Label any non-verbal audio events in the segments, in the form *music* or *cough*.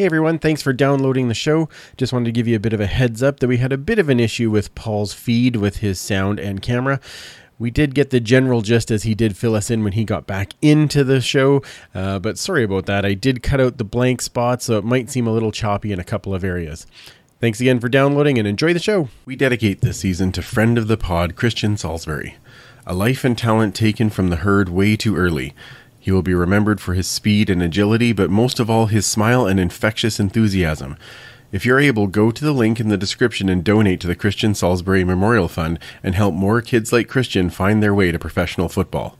Hey everyone, thanks for downloading the show. Just wanted to give you a bit of a heads up that we had a bit of an issue with Paul's feed with his sound and camera. We did get the general gist as he did fill us in when he got back into the show, uh, but sorry about that. I did cut out the blank spots, so it might seem a little choppy in a couple of areas. Thanks again for downloading and enjoy the show. We dedicate this season to friend of the pod, Christian Saulsberry. A life and talent taken from the herd way too early. He will be remembered for his speed and agility, but most of all, his smile and infectious enthusiasm. If you're able, go to the link in the description and donate to the Christian Saulsberry Memorial Fund and help more kids like Christian find their way to professional football.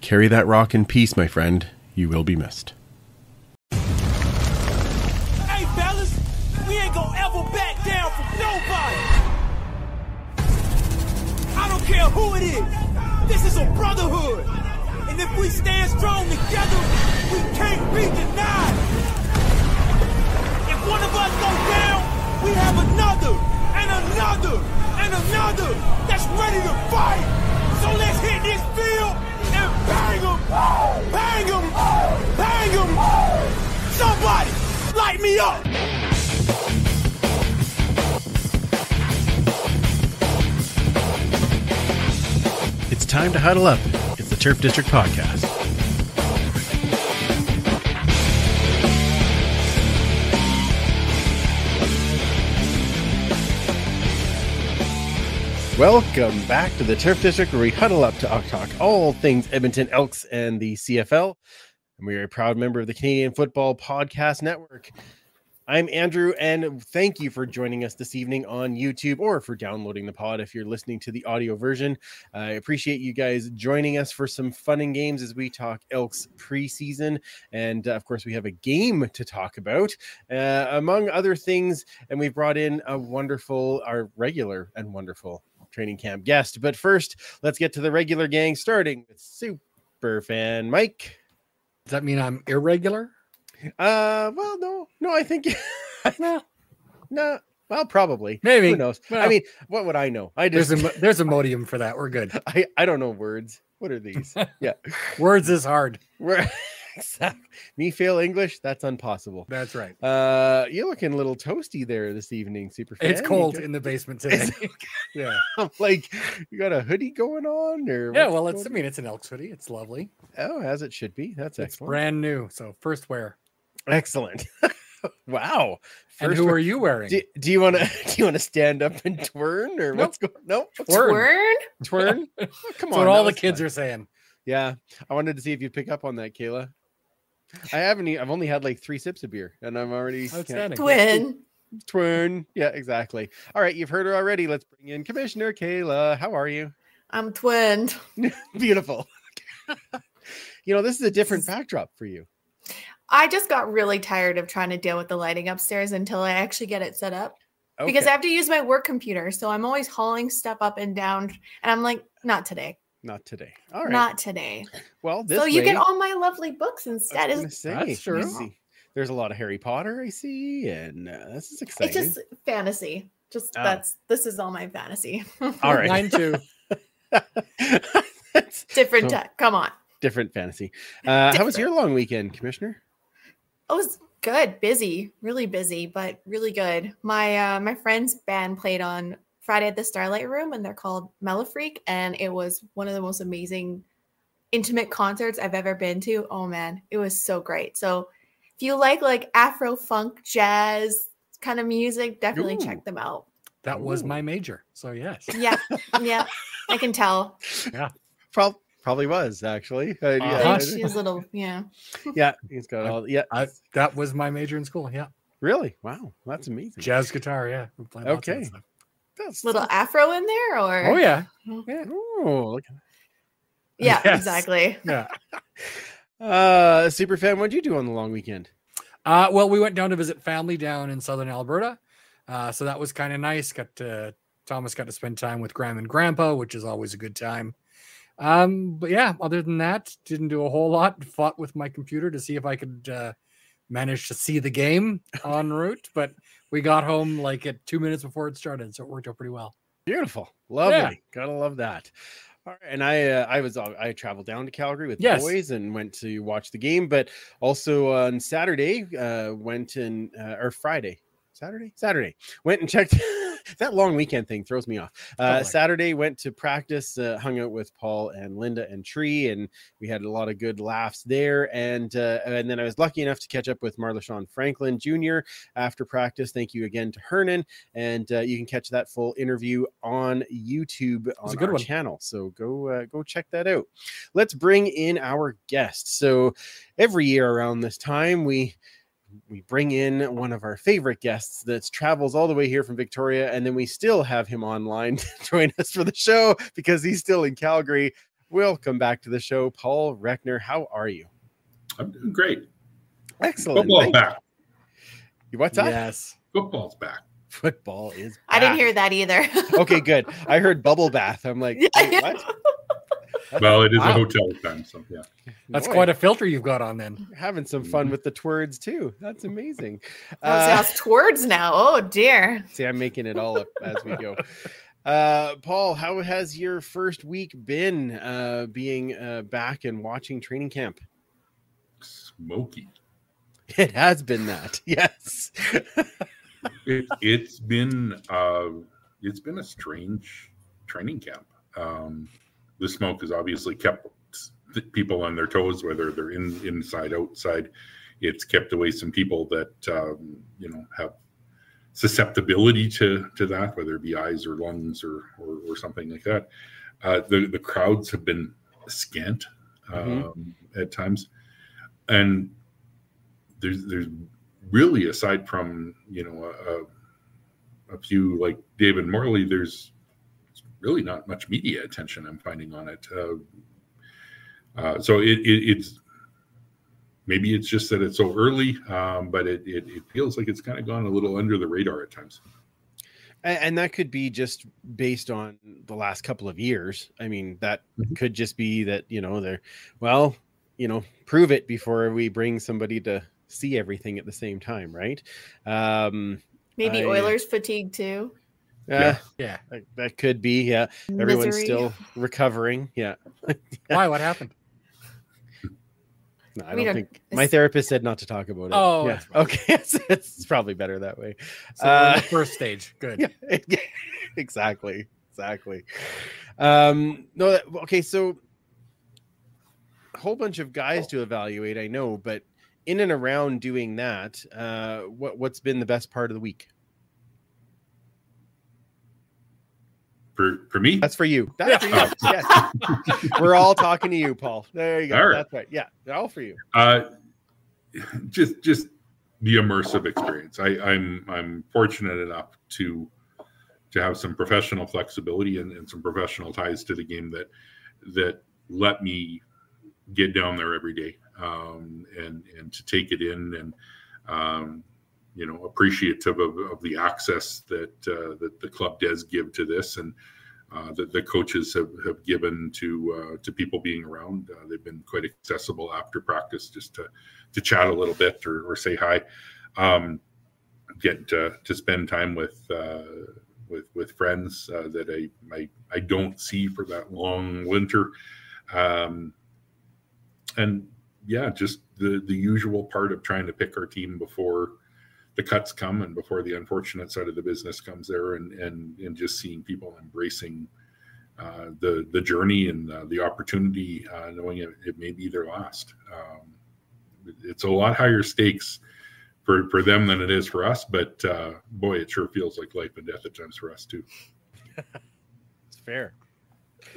Carry that rock in peace, my friend. You will be missed. Hey, fellas, we ain't gonna ever back down from nobody. I don't care who it is. This is a brotherhood. And if we stand strong together, we can't be denied. If one of us goes down, we have another, and another, and another that's ready to fight. So let's hit this field and bang them, bang them, bang them. Somebody, light me up. It's time to huddle up. Turf District Podcast. Welcome back to the Turf District, where we huddle up to talk all things Edmonton Elks and the CFL. And we are a proud member of the Canadian Football Podcast Network. I'm Andrew, and thank you for joining us this evening on YouTube or for downloading the pod if you're listening to the audio version. I appreciate you guys joining us for some fun and games as we talk Elks preseason. And uh, of course, we have a game to talk about, uh, among other things. And we've brought in a wonderful, our regular and wonderful training camp guest. But first, let's get to the regular gang, starting with super fan Mike. Does that mean I'm irregular? Uh, well, no, no, I think *laughs* no, no. Well, probably. Maybe. Who knows? I mean, what would I know? I just, There's a there's a modium for that. We're good. *laughs* I, I don't know words. What are these? *laughs* yeah, Words is hard. we're exactly. Me fail English? That's impossible. That's right. Uh, you're looking a little toasty there this evening, super. It's fan. You cold in the basement today. It's- yeah. I'm like, you got a hoodie going on, or Yeah. Well, it's I mean it's an Elks hoodie. It's lovely. oh, as it should be. That's It's excellent. brand new. So first wear. Excellent. *laughs* wow. And who are you wearing? Do, do you want to *laughs* do you want to stand up and twirn or Nope. what's going? No, Twirn. twirn. *laughs* Oh, come That's on, what all the kids fun. are saying. Yeah, I wanted to see if you pick up on that, Kayla. I haven't. e- I've only had like three sips of beer, and I'm already can't- Outstanding. Twin. twirn. Yeah, exactly. All right, you've heard her already. Let's bring in Commissioner Kayla. How are you? I'm twinned. Beautiful. you know, this is a different backdrop for you. I just got really tired of trying to deal with the lighting upstairs until I actually get it set up because I have to use my work computer. So I'm always hauling stuff up and down. And I'm like, not today. not today. All right. Not today. well, this so you get all my lovely books I was instead. gonna say, That's true. see, There's a lot of Harry potter I see, and uh, this is exciting. it's just fantasy. Just Oh. that's this is all my fantasy. All right. Mine too. That's *laughs* Different So- tech. Come on. different fantasy. Uh, how was your long weekend, Commissioner? It was good, busy, really busy, but really good. My uh, my friend's band played on Friday at the Starlight Room, and they're called Mellow Freak, and it was one of the most amazing, intimate concerts I've ever been to. Oh man, it was so great. So if you like like Afro funk, jazz kind of music, definitely Ooh. check them out. That was Ooh. my major. So yes. Yeah, yeah, *laughs* I can tell. Prob- probably was actually. Uh, yeah, Uh-huh. She's a little, yeah. *laughs* yeah, *laughs* he's got all. Yeah, I, that was my major in school. Yeah. really. Wow, that's amazing. Jazz guitar. Yeah. we played lots of that Okay. That's, Little Afro in there, or Oh yeah. Oh, look. yeah, Yes. exactly. *laughs* Yeah. Uh, super fan. What'd you do on the long weekend? Uh, well, we went down to visit family down in southern Alberta. Uh, so that was kind of nice. Got to, Thomas got to spend time with Grandma and Grandpa, which is always a good time. Um, but yeah, other than that, didn't do a whole lot. Fought with my computer to see if I could uh, manage to see the game *laughs* en route, but we got home like at two minutes before it started, so it worked out pretty well. Beautiful, lovely. Gotta love that. All right, and I uh, I was uh, I traveled down to Calgary with Yes. the boys and went to watch the game, but also on Saturday uh, went and uh, or Friday, Saturday, Saturday went and checked. *laughs* *laughs* that long weekend thing throws me off. Uh, Totally. Saturday went to practice, uh, hung out with Paul and Linda and Tree, and we had a lot of good laughs there. And uh, and then I was lucky enough to catch up with Marlashon Franklin Jr. after practice. Thank you again to Hernan, and uh, you can catch that full interview on YouTube on our one. channel. So go uh, go check that out. Let's bring in our guest. So every year around this time we we bring in one of our favorite guests that travels all the way here from Victoria, and then we still have him online *laughs* to join us for the show because he's still in Calgary. Welcome back to the show, Paul Rechner. How are you? I'm doing great. Excellent. Football's Thank back. you. What's that? Yes. Football's back. Football is. Back. I didn't hear that either. Okay, good. I heard bubble bath. I'm like, *laughs* wait, what? Well, it is Wow. a hotel time, so yeah. That's Boy, quite a filter you've got on then. having some fun with the twerds too. That's amazing. *laughs* I was Uh, asked towards now. Oh dear. See, I'm making it all up as we go. Uh, Paul, how has your first week been uh, being uh, back and watching training camp? Smoky. It has been that, *laughs* yes. It, it's been uh, it's been a strange training camp. Um, the smoke has obviously kept people on their toes, whether they're in inside, outside. It's kept away some people that um, you know have susceptibility to to that, whether it be eyes or lungs or or, or something like that. Uh, the the crowds have been scant um, Mhm. at times, and there's there's really aside from you know a, a few like David Morley, there's really not much media attention I'm finding on it. Uh, uh, so it, it, it's maybe it's just that it's so early, um, but it, it, it feels like it's kind of gone a little under the radar at times. And, and that could be just based on the last couple of years. I mean, that Mhm. could just be that, you know, they're, well, you know, prove it before we bring somebody to see everything at the same time, right? Um, Maybe I- Oilers fatigue too. Yeah, Yeah. that, that could be. Yeah. Everyone's Misery. still *laughs* recovering. *laughs* Yeah. Why? What happened? No, I don't don't- think my therapist said not to talk about it. Oh, yeah. that's. Okay. *laughs* it's, it's probably better that way. So Uh, first stage. Good. Yeah. exactly. Exactly. Um, no, that, okay. So a whole bunch of guys to evaluate, I know, but in and around doing that, uh, what, what's been the best part of the week? For for me, That's for you. That's for you. *laughs* Yes. We're all talking to you, Paul. There you go. All right. That's right. Yeah. All for you. Uh, just just the immersive experience. I, I'm I'm fortunate enough to to have some professional flexibility and, and some professional ties to the game that that let me get down there every day um, and and to take it in and um, you know appreciative of, of the access that uh, that the club does give to this and uh, that the coaches have, have given to uh, to people being around. Uh, they've been quite accessible after practice just to to chat a little bit or, or say hi. Um, get to, to spend time with uh, with with friends uh, that I, I I don't see for that long winter, um, and yeah, just the the usual part of trying to pick our team before the cuts come and before the unfortunate side of the business comes there, and and and just seeing people embracing uh, the the journey and uh, the opportunity, uh, knowing it, it may be their last. Um, it's a lot higher stakes for for them than it is for us, but uh, boy, it sure feels like life and death at times for us too. *laughs* It's fair.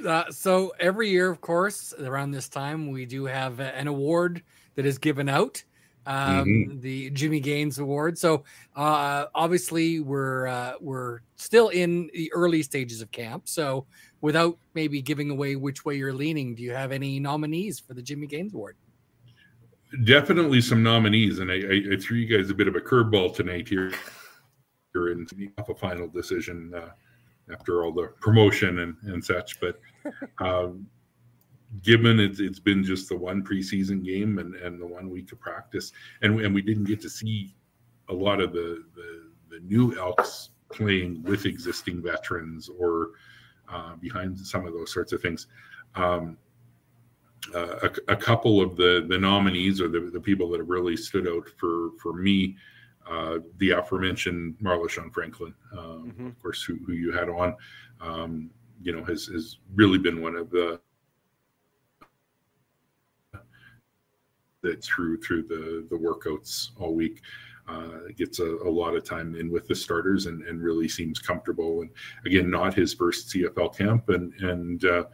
Uh, so every year, of course, around this time, we do have an award that is given out, um, Mhm. the Jimmy Gaines Award. So uh, obviously, we're uh, we're still in the early stages of camp. So without maybe giving away which way you're leaning, do you have any nominees for the Jimmy Gaines Award? Definitely some nominees, and I, I, I threw you guys a bit of a curveball tonight here. You're in off a final decision uh, after all the promotion and, and such, but *laughs* um, given it's, it's been just the one preseason game and, and the one week of practice, and and we didn't get to see a lot of the the, the new Elks playing with existing veterans or uh, behind some of those sorts of things. Um, uh, a, a, couple of the the nominees or the, the people that have really stood out for for me, uh, the aforementioned Marlon Sean Franklin, um, mm-hmm. of course, who, who you had on, um, you know, has has really been one of the that through through the the workouts all week. Uh, gets a, a, lot of time in with the starters and, and really seems comfortable. And again, not his first CFL camp, and and uh,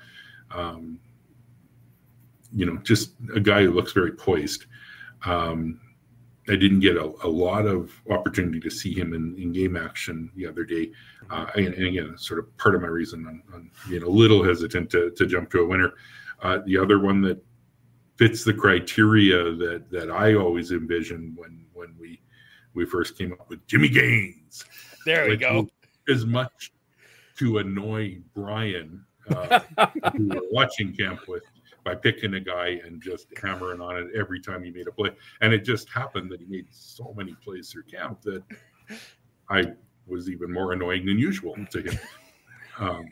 um, you know, just a guy who looks very poised. Um, I didn't get a, a, lot of opportunity to see him in, in game action the other day. Uh, and, and, again, sort of part of my reason on, on being a little hesitant to, to jump to a winner. Uh, the other one that fits the criteria that, that I always envisioned when, when we, we first came up with Jimmy Gaines. There we go. As much to annoy Brian, uh, who we're watching camp with, by picking a guy and just hammering on it every time he made a play. And it just happened that he made so many plays through camp that I was even more annoying than usual to him. Um,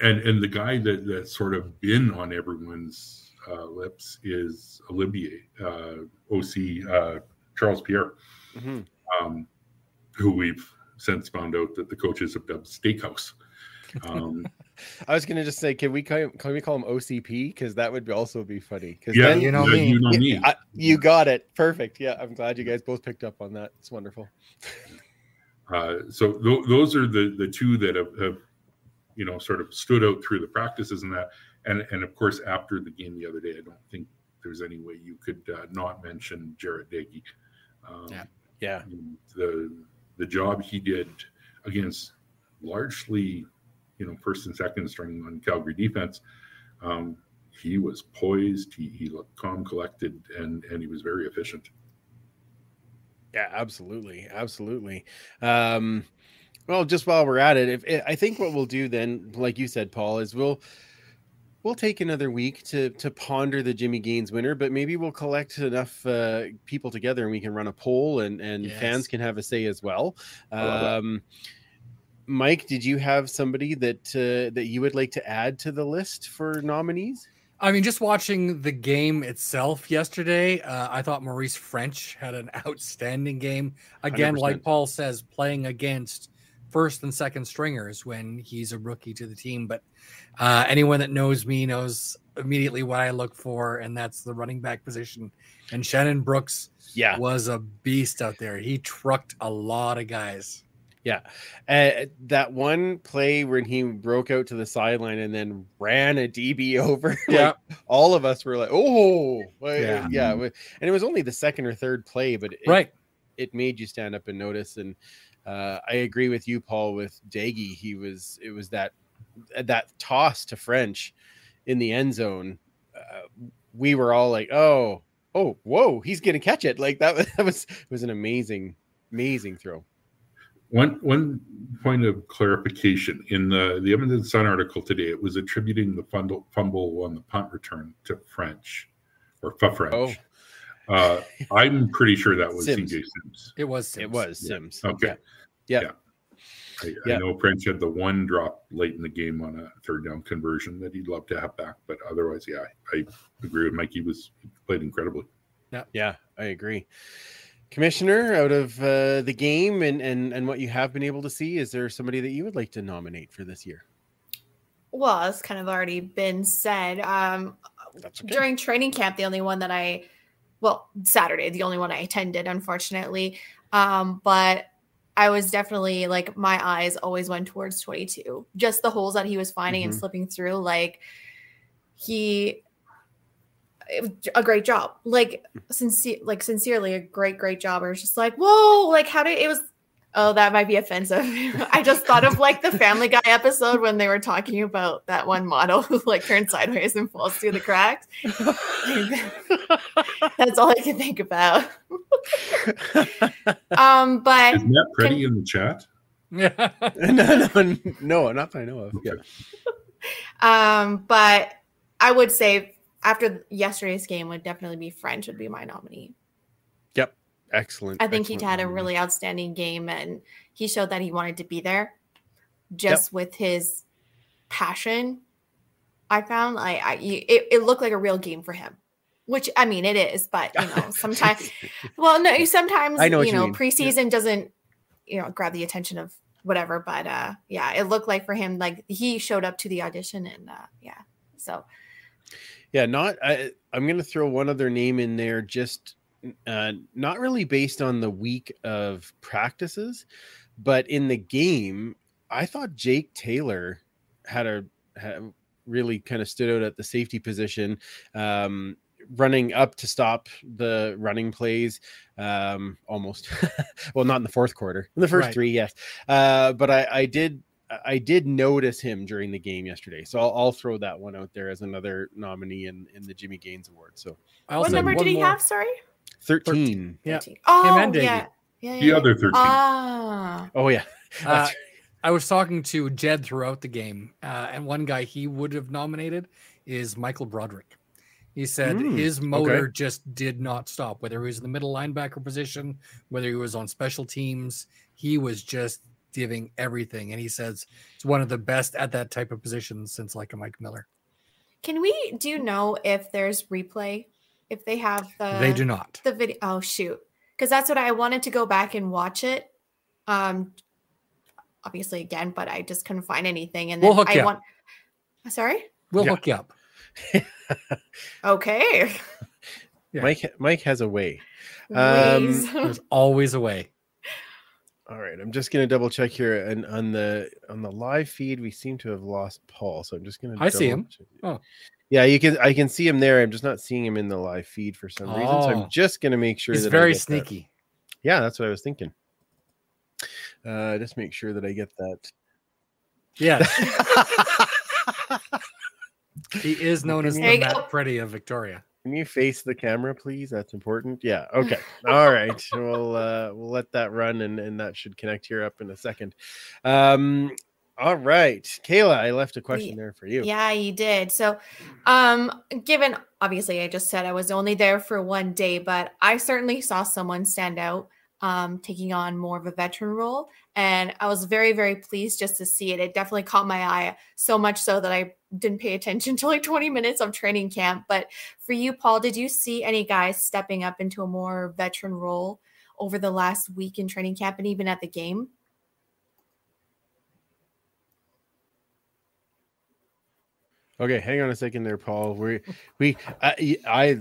and and the guy that that's sort of been on everyone's uh, lips is Olivier, uh, OC uh, Charles Pierre, mm-hmm. um, who we've since found out that the coaches have dubbed Steakhouse. Um, *laughs* I was gonna just say, can we call him, can we call him OCP? Because that would also be funny. Because yeah, then, you know yeah, me, you know me. I, you got it, perfect. Yeah, I'm glad you guys both picked up on that. It's wonderful. *laughs* Uh, so th- those are the the two that have, have, you know, sort of stood out through the practices and that, and and of course after the game the other day, I don't think there's any way you could uh, not mention Jarret Doege. Um, yeah, yeah. The the job he did against largely you know first and second string on Calgary defense. Um, he was poised. He, he looked calm, collected, and and he was very efficient. Yeah, absolutely, absolutely. Um, well, just while we're at it, if I think what we'll do then, like you said, Paul, is we'll we'll take another week to to ponder the Jimmy Gaines winner, but maybe we'll collect enough uh, people together and we can run a poll and and yes. fans can have a say as well. Um, Mike, did you have somebody that uh, that you would like to add to the list for nominees? I mean, just watching the game itself yesterday, uh, I thought Maurice Ffrench had an *laughs* outstanding game. Again, 100%. like Paul says, playing against first and second stringers when he's a rookie to the team. But uh, anyone that knows me knows immediately what I look for, and that's the running back position. And Shannon Brooks yeah. was a beast out there. He trucked a lot of guys. Yeah. Uh, that one play when he broke out to the sideline and then ran a DB *laughs* over. Yeah. like, all of us were like, oh, yeah. yeah. And it was only the second or third play, but it, right. it made you stand up and notice. And uh, I agree with you, Paul, with Doege. He was, it was that, that toss to Ffrench in the end zone. Uh, we were all like, oh, oh, whoa, he's going to catch it. Like that was, *laughs* that was, was an amazing, amazing throw. One one point of clarification in the the Edmonton Sun article today, it was attributing the fumble, fumble on the punt return to French or French. Oh. Uh, I'm pretty sure that was Sims. CJ Sims. It was. Sims. It was Sims. Okay. Yeah. yeah. I, yeah. I, know Ffrench had the one drop late in the game on a third down conversion that he'd love to have back, but otherwise, yeah, I, I agree with Mike. He was he played incredibly. Yeah, yeah, I agree. Commissioner, out of uh, the game and, and and what you have been able to see, is there somebody that you would like to nominate for this year? Well, it's kind of already been said. Um, okay. During training camp, the only one that I, well, Saturday, the only one I attended, unfortunately. Um, but I was definitely like my eyes always went towards 22. Just the holes that he was finding mm-hmm. and slipping through. Like he a great job. Like sincere, like sincerely, a great, great job. Or just like, whoa, like how did it was oh, that might be offensive. *laughs* I just thought of like the Family Guy episode when they were talking about that one model *laughs* who like turns sideways and falls through the cracks. *laughs* That's all I can think about. um, but is that pretty can, in the chat? Yeah. no, no, no, not that I know of. Yeah. Um, but I would say after yesterday's game would definitely be Ffrench would be my nominee. Yep. Excellent. I think excellent he had a really outstanding game and he showed that he wanted to be there. just with his passion. I found like I, it, it looked like a real game for him, which I mean it is, but you know *laughs* sometimes, well, no, sometimes I know you you know. Yeah. preseason doesn't you know grab the attention of whatever, but uh yeah, it looked like for him like he showed up to the audition and uh yeah, so Yeah, not. I, I'm going to throw one other name in there, just uh, not really based on the week of practices, but in the game, I thought Jake Taylor had a had really kind of stood out at the safety position, um, running up to stop the running plays. Um, almost, *laughs* well, not in the fourth quarter. In the first Right. three, yes, uh, but I, I did I did notice him during the game yesterday, so I'll, I'll throw that one out there as another nominee in, in the Jimmy Gaines Award. So what number did he more. have? Sorry, thirteen. Yeah. 13. Oh and Davey. yeah, yeah, yeah. The other 13. Ah, Oh yeah, Uh, *laughs* I was talking to Jed throughout the game, uh, and one guy he would have nominated is Michael Broderick. He said Mm, his motor okay. just did not stop, whether he was in the middle linebacker position, whether he was on special teams, he was just giving everything. And he says it's one of the best at that type of position since like a Mike Miller. can we? Do you know if there's replay? If they have the they do not. the video. Oh shoot, because that's what I wanted to go back and watch it. Um, obviously again, but I just couldn't find anything. And then We'll hook I you up. want. Sorry. We'll Yeah. hook you up. *laughs* *laughs* Okay. Yeah. Mike Mike has a way. Um, *laughs* There's always a way. All right, I'm just gonna double check here, and on the on the live feed, we seem to have lost Paul. So I'm just gonna. I see him. check- Oh. Yeah, you can. I can see him there. I'm just not seeing him in the live feed for some reason. So Oh. I'm just gonna make sure He's that very get that. sneaky. Yeah, that's what I was thinking. Uh, just make sure that I get that. *laughs* Yeah, *laughs* he is known as There the Matt go. Pretty of Victoria. Can you face the camera, please? That's important. Yeah. Okay. All right. *laughs* We'll uh, we'll let that run, and and that should connect here up in a second. Um. All right, Kayla, I left a question there for you. Yeah, you did. So, um, given obviously I just said I was only there for one day, but I certainly saw someone stand out, um, taking on more of a veteran role. And I was very, very pleased just to see it. It definitely caught my eye so much so that I didn't pay attention *laughs* to like 20 minutes of training camp. But for you, Paul, did you see any guys stepping up into a more veteran role over the last week in training camp and even at the game? Okay, hang on a second there, Paul. We we I, I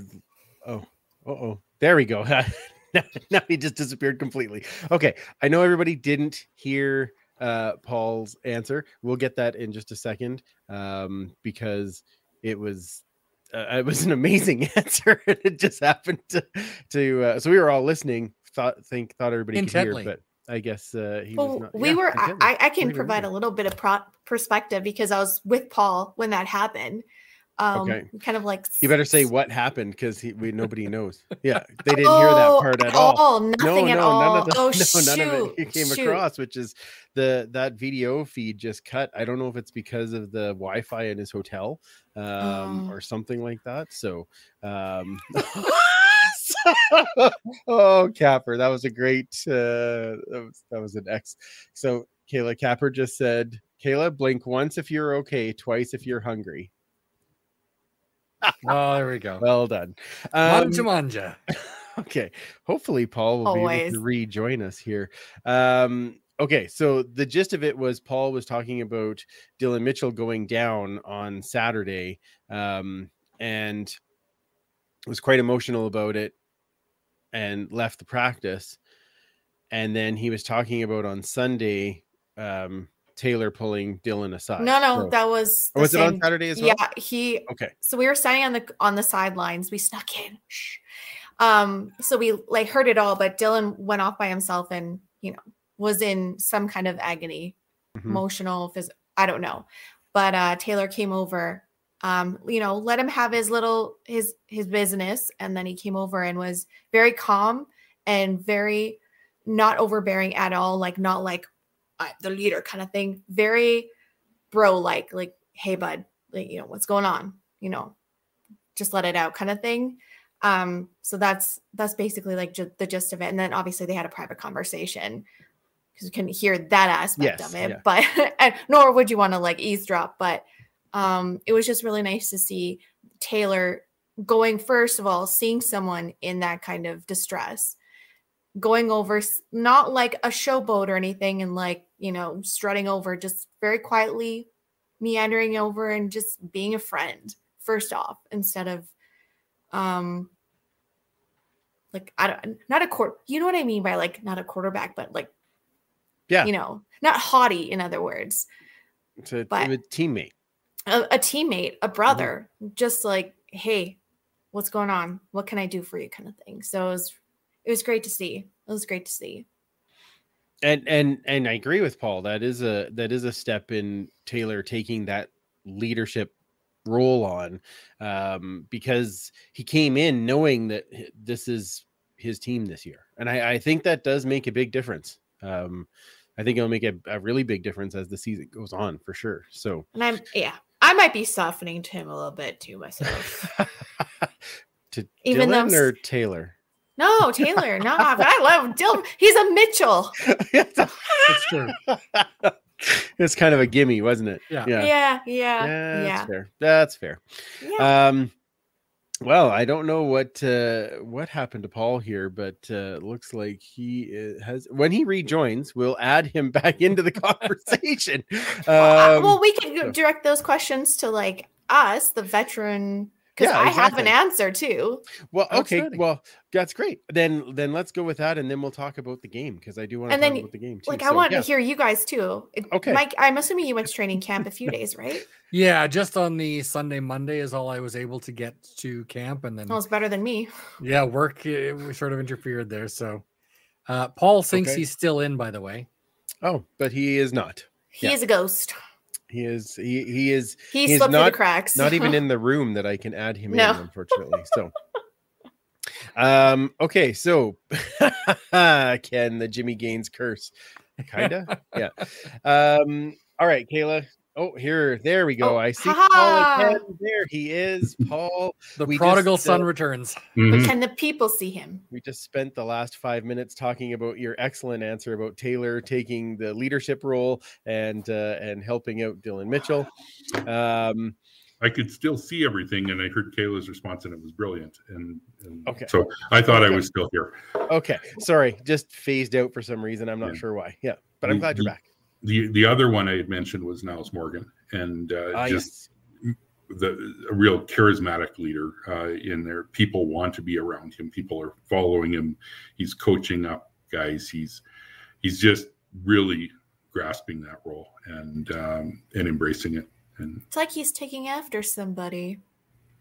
oh uh oh there we go. *laughs* now, now he just disappeared completely. Okay, I know everybody didn't hear uh Paul's answer. We'll get that in just a second um because it was uh, it was an amazing *laughs* answer and it just happened to to uh, so we were all listening thought think thought everybody Intently. could hear but I guess uh he was Well, not we yeah, were. I. I I can provide a little bit of pro- perspective because I was with Paul when that happened. Um, Okay. Kind of like You better say what happened because he we nobody knows. Yeah, they didn't hear that Oh, part at all. all. Nothing at all. none of the, *laughs* oh no, shoot! none of it *laughs* came shoot. across, which is the that video feed just cut. I don't know if it's because of the Wi-Fi in his hotel um, Oh. or something like that. So, um, *laughs* *laughs* oh, Capper, that was a great. Uh, that was that was an X. So Kayla Capper just said, "Kayla, blink once if you're okay, twice if you're hungry." Oh, there we go. *laughs* Well done. Um, Manja manja. *laughs* okay hopefully paul will be able to rejoin us here um okay so the gist of it was paul was talking about dylan mitchell going down on saturday um and was quite emotional about it and left the practice and then he was talking about on sunday um taylor pulling dylan aside No, no, So- that was. Oh, was it on saturday as well Yeah, he. okay So we were standing on the on the sidelines. We snuck in. Shh. Um, so we like heard it all, but Dylan went off by himself and you know was in some kind of agony. Mhm. emotional physical. i don't know but uh taylor came over um you know let him have his little his his business and then he came over and was very calm and very not overbearing at all like not like uh, the leader kind of thing very bro like like hey bud like you know what's going on you know just let it out kind of thing um so that's that's basically like ju- the gist of it and then obviously they had a private conversation because you couldn't hear that aspect Yes, of it. yeah. But *laughs* and nor would you want to like eavesdrop. But um, it was just really nice to see Taylor going first of all, seeing someone in that kind of distress, going over not like a showboat or anything, and like you know strutting over, just very quietly meandering over and just being a friend first off instead of um like I don't not a court you know what I mean by like not a quarterback but like Yeah. you know not haughty in other words It's a, But- a teammate. A, a teammate Mm-hmm. a brother just like hey what's going on what can I do for you kind of thing so it was it was great to see it was great to see and and and I agree with Paul. That is a that is a step in Taylor taking that leadership role on, um, because he came in knowing that this is his team this year, and I, I think that does make a big difference. Um, I think it'll make a, a really big difference as the season goes on for sure. So and I'm yeah I might be softening to him a little bit too myself *laughs* to Even though Dylan s- or Taylor. no Taylor no I love Dylan he's a Mitchell *laughs* That's true. *laughs* it's kind of a gimme, wasn't it? Yeah. Yeah. yeah yeah That's yeah fair. That's fair. yeah Um, well, I don't know what uh, what happened to Paul here, but uh, looks like he uh, has. When he rejoins, we'll add him *laughs* back into the conversation. *laughs* Um, well, we can direct those questions to like us, the veteran, because Yeah, I have an answer too. well, okay, well, that's great. Then then let's go with that, and then we'll talk about the game because I do want to talk then, about the game too. Like, I So, want yeah. to hear you guys too. Okay. Mike. I'm assuming you went to training camp a few days, right? *laughs* Yeah, just on the Sunday, Monday is all I was able to get to camp, and then Well, it's better than me. yeah, work uh, we sort of interfered there. So uh, Paul thinks Okay. he's still in, by the way. Oh, but he is not. He Yeah. is a ghost. He is. He he is He He's slipped through the not- cracks. not even *laughs* in the room that I can add him No. in, unfortunately. So, *laughs* um, okay, so *laughs* can the Jimmy Gaines curse? Kinda, yeah. Um, all right, Kayla. Oh, here, there we go. Oh, I see ha-ha. Paul again. There he is, Paul. The We prodigal just, son uh, returns. But Mhm. can the people see him? We just spent the last five minutes talking about your excellent answer about Taylor taking the leadership role and uh, and helping out Dylan Mitchell. *sighs* Um, I could still see everything, and I heard Kayla's response, and it was brilliant. And, and Okay. so I thought I was still here. Okay, sorry, just phased out for some reason. I'm not Yeah. sure why. Yeah, but I'm glad you're back. The the other one I had mentioned was Nyles Morgan, and uh, Ah, just yes. the a real charismatic leader uh, in there. People want to be around him. People are following him. He's coaching up guys. He's he's just really grasping that role and um, and embracing it. And It's like he's taking after somebody,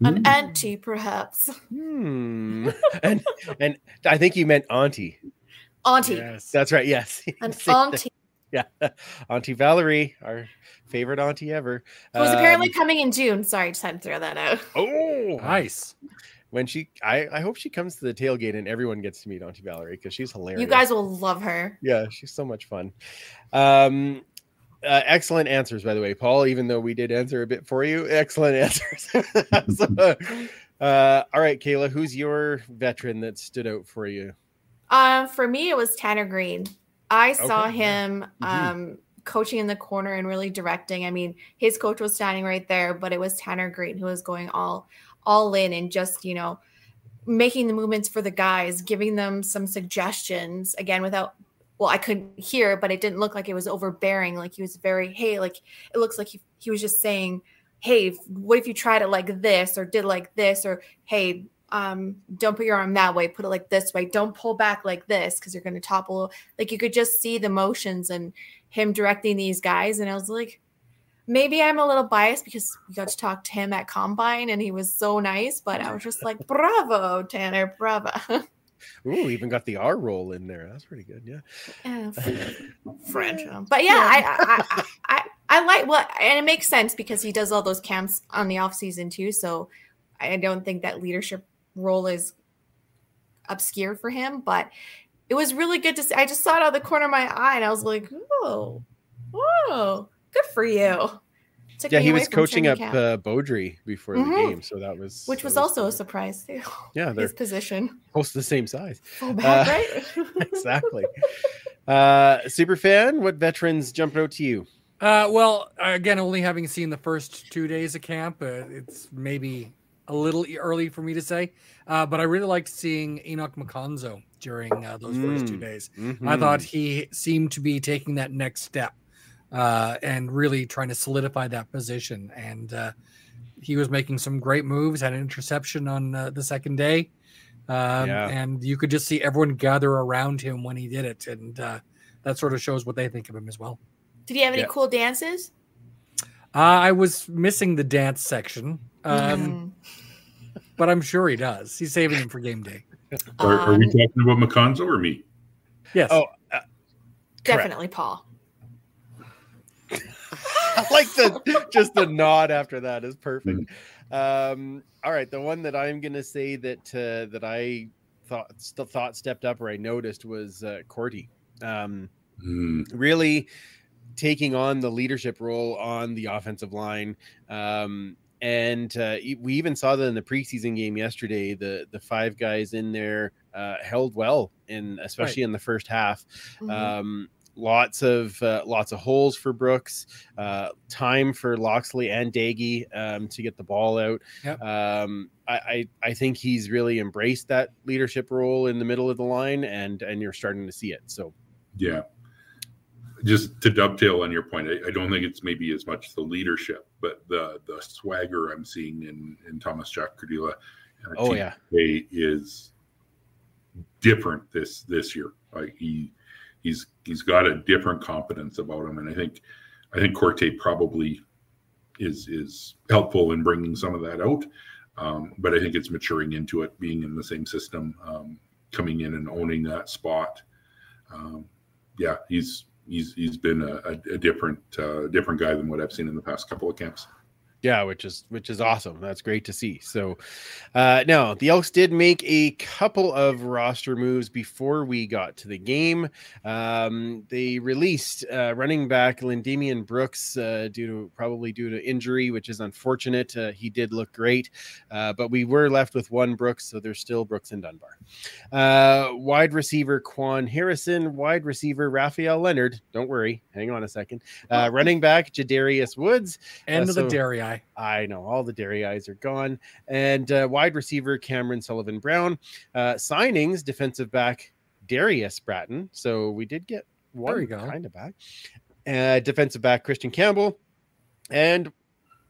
an Mm. auntie, perhaps. Hmm. *laughs* and and I think you meant auntie. Auntie, Yes. That's right. Yes. *laughs* an Same thing. auntie. *laughs* Yeah, Auntie Valerie, our favorite auntie ever. Who was apparently Um, coming in June. Sorry, just had to throw that out. oh, Nice. when she, I, I hope she comes to the tailgate and everyone gets to meet Auntie Valerie because she's hilarious. You guys will love her. yeah, she's so much fun. Um, uh, excellent answers, by the way, Paul. Even though we did answer a bit for you, excellent *laughs* answers. So, uh, all right, Kayla, who's your veteran that stood out for you? Uh, for me, it was Tanner Green. I saw Okay, yeah. him Mhm. um, coaching in the corner and really directing. I mean, his coach was standing right there, but it was Tanner Green who was going all all in and just you know making the movements for the guys, giving them some suggestions again without. Well, I couldn't hear, but it didn't look like it was overbearing. Like he was very, hey, like it looks like he, he was just saying, hey, what if you tried it like this or did like this or hey, um, don't put your arm that way, put it like this way. Don't pull back like this because you're going to topple. Like you could just see the motions and him directing these guys. And I was like, maybe I'm a little biased because we got to talk to him at Combine and he was so nice. But I was just like, bravo, Tanner, bravo. *laughs* Ooh, even got the R roll in there. That's pretty good. Yeah. Yeah, *laughs* French. But yeah, I, I, I, I, I like what, and it makes sense because he does all those camps on the off season too. So I don't think that leadership role is obscure for him, but it was really good to see. I just saw it out of the corner of my eye and I was like, oh, oh, good for you. Took Yeah, he was coaching up camp, uh, Beaudry before the Mhm. game, so that was which that was also a surprise too. yeah, *laughs* they're His position. close to the same size. Full back, Uh, right? *laughs* exactly. Uh, super fan, what veterans jumped out to you? Uh, well, again, only having seen the first two days of camp, uh, it's maybe a little early for me to say. Uh, but I really liked seeing Enock Makonzo during uh, those first two Mm. days. I Mhm. thought he seemed to be taking that next step uh, and really trying to solidify that position. And uh, he was making some great moves, had an interception on uh, the second day. Um, Yeah. And you could just see everyone gather around him when he did it. And uh, that sort of shows what they think of him as well. Did he have any Yeah. cool dances? Uh, I was missing the dance section, um, Mm. But I'm sure he does. He's saving him for game day. *laughs* Are, are we Um, talking about Makonzo or me? Yes. Oh, uh, definitely Paul. *laughs* I like the just the nod after that is perfect. Um, all right, the one that I'm gonna say that uh, that I thought st- thought stepped up or I noticed was uh, Cordy. Um, Hmm. really taking on the leadership role on the offensive line. Um, and uh, we even saw that in the preseason game yesterday. The the five guys in there uh, held well, in especially in the first half. Mhm. Um, lots of uh, lots of holes for Brooks. Uh, time for Loxley and Doege um, to get the ball out. Yep. Um, I, I I think he's really embraced that leadership role in the middle of the line, and and you're starting to see it. So Yeah. Just to dovetail on your point, I, I don't think it's maybe as much the leadership, but the the swagger I'm seeing in in Thomas Jack Kurdyla. uh, Oh, yeah. is different this this year. Like he he's he's got a different confidence about him, and I think I think Corte probably is is helpful in bringing some of that out. Um, but I think it's maturing into it, being in the same system, um, coming in and owning that spot. Um, yeah, he's he's he's been a, a, different uh, different guy than what I've seen in the past couple of camps. Yeah, which is which is awesome. That's great to see. So uh now the Elks did make a couple of roster moves before we got to the game. Um they released uh running back Lindemian Brooks uh due to probably due to injury, which is unfortunate. Uh, he did look great. Uh but we were left with one Brooks, so there's still Brooks and Dunbar. Uh wide receiver Quan Harrison, wide receiver Raphael Leonard. Don't worry, hang on a second. Uh running back Jadarius Woods End uh, of the so- dairy eye. I know all the dairy eyes are gone. And uh, wide receiver Cameron Sullivan Brown. Uh, signings defensive back Darius Bratton. So we did get one kind of back. Uh, defensive back Christian Campbell and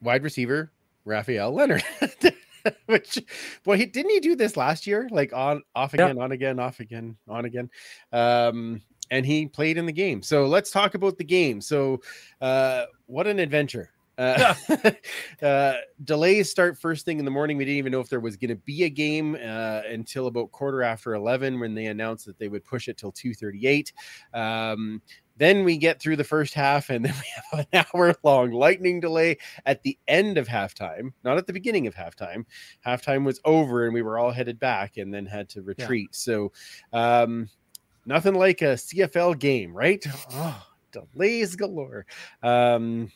wide receiver Raphael Leonard. *laughs* Which, boy, he didn't he do this last year? Like on, off Yeah. again, on again, off again, on again. Um, and he played in the game. So let's talk about the game. So, uh, what an adventure! Uh, *laughs* uh, delays start first thing in the morning. We didn't even know if there was going to be a game uh, until about quarter after eleven when they announced that they would push it till two thirty-eight. Um, then we get through the first half, and *laughs* then we have an hour long lightning delay at the end of halftime, not at the beginning of halftime. Halftime was over, and we were all headed back, and then had to retreat. So, um, nothing like a CFL game, right? Oh, *sighs* delays galore. Um,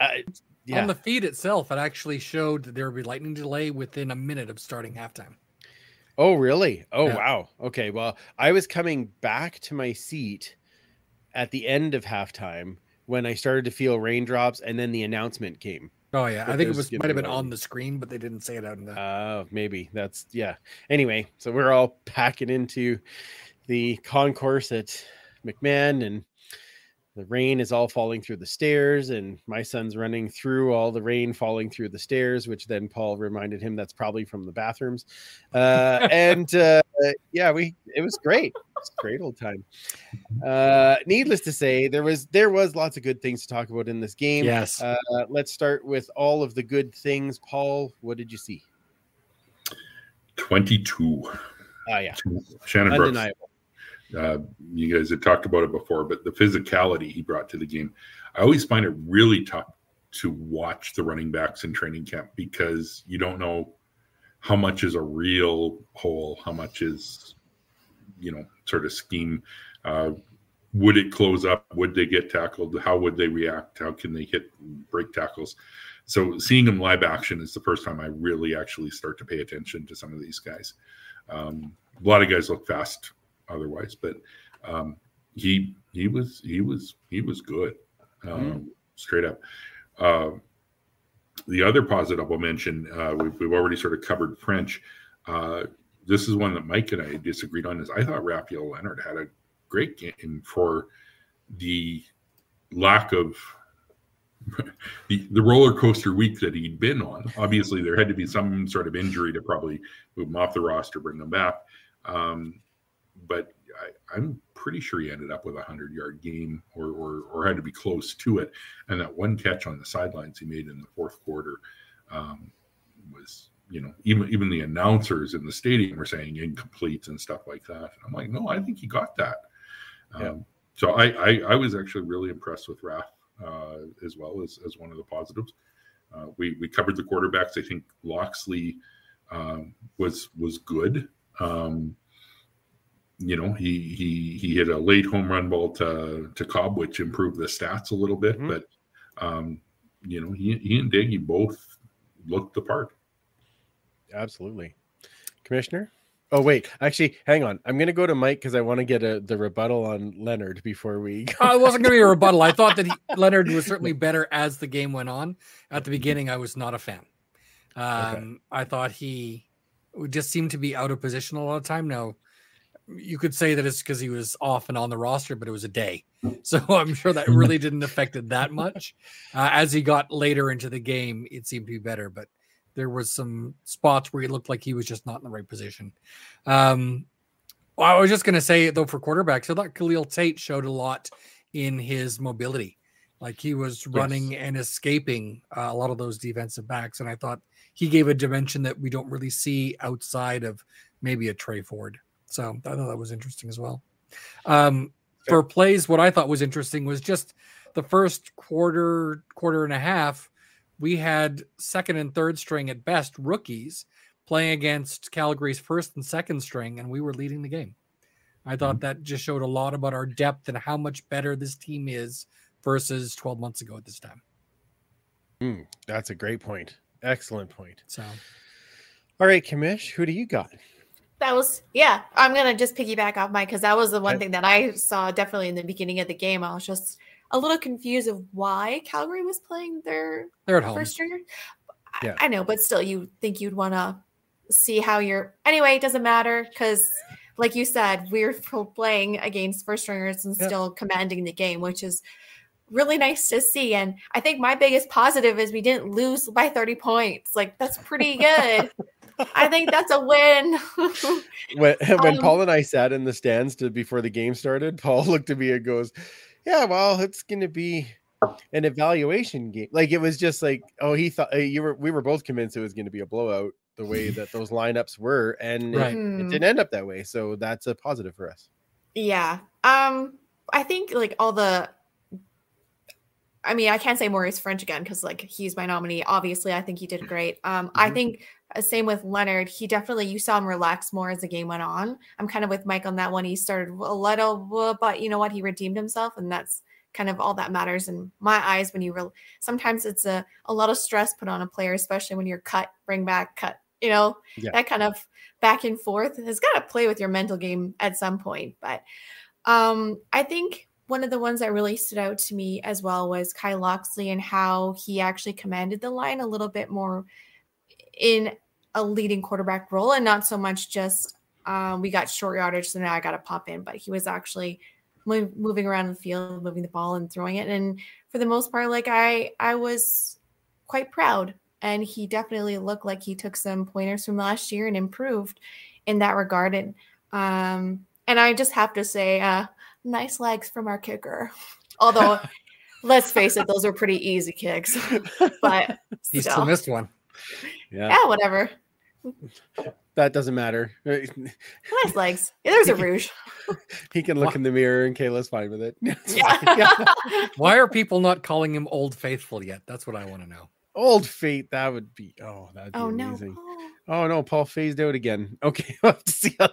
Uh, I, yeah. On the feed itself, it actually showed that there would be lightning delay within a minute of starting halftime. Oh, really? Oh, Yeah. wow. Okay. Well, I was coming back to my seat at the end of halftime when I started to feel raindrops, and then the announcement came. Oh yeah, I think it was might have been on the screen, but they didn't say it out in the. Oh, maybe that's yeah. Anyway, so we're all packing into the concourse at McMahon, and the rain is all falling through the stairs, and my son's running through all the rain falling through the stairs, which then Paul reminded him that's probably from the bathrooms. Uh, *laughs* and uh, yeah, we it was great. It was a great old time. Uh, needless to say, there was there was lots of good things to talk about in this game. yes, Uh, let's start with all of the good things. Paul, what did you see? Twenty-two. Ah, yeah, Shannon Brooks. Uh, you guys had talked about it before, but the physicality he brought to the game. I always find it really tough to watch the running backs in training camp because you don't know how much is a real hole, how much is, you know, sort of scheme. Uh, would it close up? Would they get tackled? How would they react? How can they hit break tackles? So seeing them live action is the first time I really actually start to pay attention to some of these guys. Um, a lot of guys look fast otherwise, but um, he he was he was he was good, um, Mhm. straight up. Uh, the other positive I'll mention, uh, we've, we've already sort of covered Ffrench. Uh, this is one that Mike and I disagreed on. Is I thought Raphael Leonard had a great game for the lack of *laughs* the, the roller coaster week that he'd been on. Obviously, there had to be some sort of injury to probably move him off the roster, bring him back. Um, but I, I'm pretty sure he ended up with a hundred yard game or, or or had to be close to it. And that one catch on the sidelines he made in the fourth quarter um, was, you know, even even the announcers in the stadium were saying incomplete and stuff like that. And I'm like, no, I think he got that. Um, Yeah. So I, I I was actually really impressed with Raph uh, as well as as one of the positives. Uh, we we covered the quarterbacks. I think Locksley um, was was good. Um, you know, he he he hit a late home run ball to to Cobb, which improved the stats a little bit. Mhm. But um, you know, he he and Diggy both looked the part. Absolutely. Commissioner? Oh wait, actually, hang on. I'm gonna go to Mike because I want to get a the rebuttal on Leonard before we go. Uh, it wasn't going to be a rebuttal. I thought that he, *laughs* Leonard was certainly better as the game went on. At the beginning, I was not a fan. Um, I thought he would just seemed to be out of position a lot of time. Now, you could say that it's because he was off and on the roster, but it was a day, *laughs* so I'm sure that really didn't affect it that much. Uh, as he got later into the game, it seemed to be better, but there was some spots where he looked like he was just not in the right position. Um, well, I was just going to say though for quarterbacks, I thought Khalil Tate showed a lot in his mobility. Like he was running and escaping uh, a lot of those defensive backs, and I thought he gave a dimension that we don't really see outside of maybe a Tre Ford. So I thought that was interesting as well. Um, for plays, what I thought was interesting was just the first quarter, quarter and a half. We had second and third string at best rookies playing against Calgary's first and second string, and we were leading the game. I thought that just showed a lot about our depth and how much better this team is versus 12 months ago at this time. Hmm, that's a great point. Excellent point. So All right, Kamish, who do you got? That was yeah. I'm gonna just piggyback off Mike because that was the one thing that I saw definitely in the beginning of the game. I was just a little confused of why Calgary was playing their they're at home. first stringer. I- Yeah. I, know, but still, you think you'd want to see how you're. Anyway, it doesn't matter because, like you said, we're playing against first stringers and Yeah. still commanding the game, which is really nice to see. And I think my biggest positive is we didn't lose by 30 points. Like that's pretty good. *laughs* I think that's a win. *laughs* When, *laughs* when Um, Paul and I sat in the stands to before the game started, Paul *laughs* looked at me and goes, "Yeah, well, it's going to be an evaluation game." Like it was just like, oh, he thought uh, you were. We were both convinced it was going to be a blowout the way that those lineups were, and it- Right. it, Hmm. didn't end up that way. So that's a positive for us. Yeah. Um, I think like all the I mean, I can't say Maurice Ffrench again because like he's my nominee. Obviously, I think he did great. Um, I Mhm. think same with Leonard. He definitely you saw him relax more as the game went on. I'm kind of with Mike on that one. He started a little, uh, but you know what? He redeemed himself, and that's kind of all that matters in my eyes. When you re- sometimes it's a a lot of stress put on a player, especially when you're cut, bring back, cut. You know Yeah. that kind of back and forth has got to play with your mental game at some point. But um, I think one of the ones that really stood out to me as well was Kai Locksley and how he actually commanded the line a little bit more in a leading quarterback role and not so much just um, we got short yardage, so now I got to pop in. But he was actually mo- moving around the field, moving the ball and throwing it. And for the most part, like I, I was quite proud. And he definitely looked like he took some pointers from last year and improved in that regard. And um, and I just have to say, uh, nice legs from our kicker. *laughs* Although, let's face it, those are pretty easy kicks. *laughs* But He still, missed one. Yeah, yeah, whatever. that doesn't matter. *laughs* Nice legs. *laughs* Yeah, there's a rouge. *laughs* he can look Wha- in the mirror, and Kayla's fine with it. Yeah. Why are people not calling him Old Faithful yet? That's what I want to know. Old fate, that would be. Oh, that'd be oh amazing. Paul. Oh no, Paul phased out again. Okay, we'll have to see. How...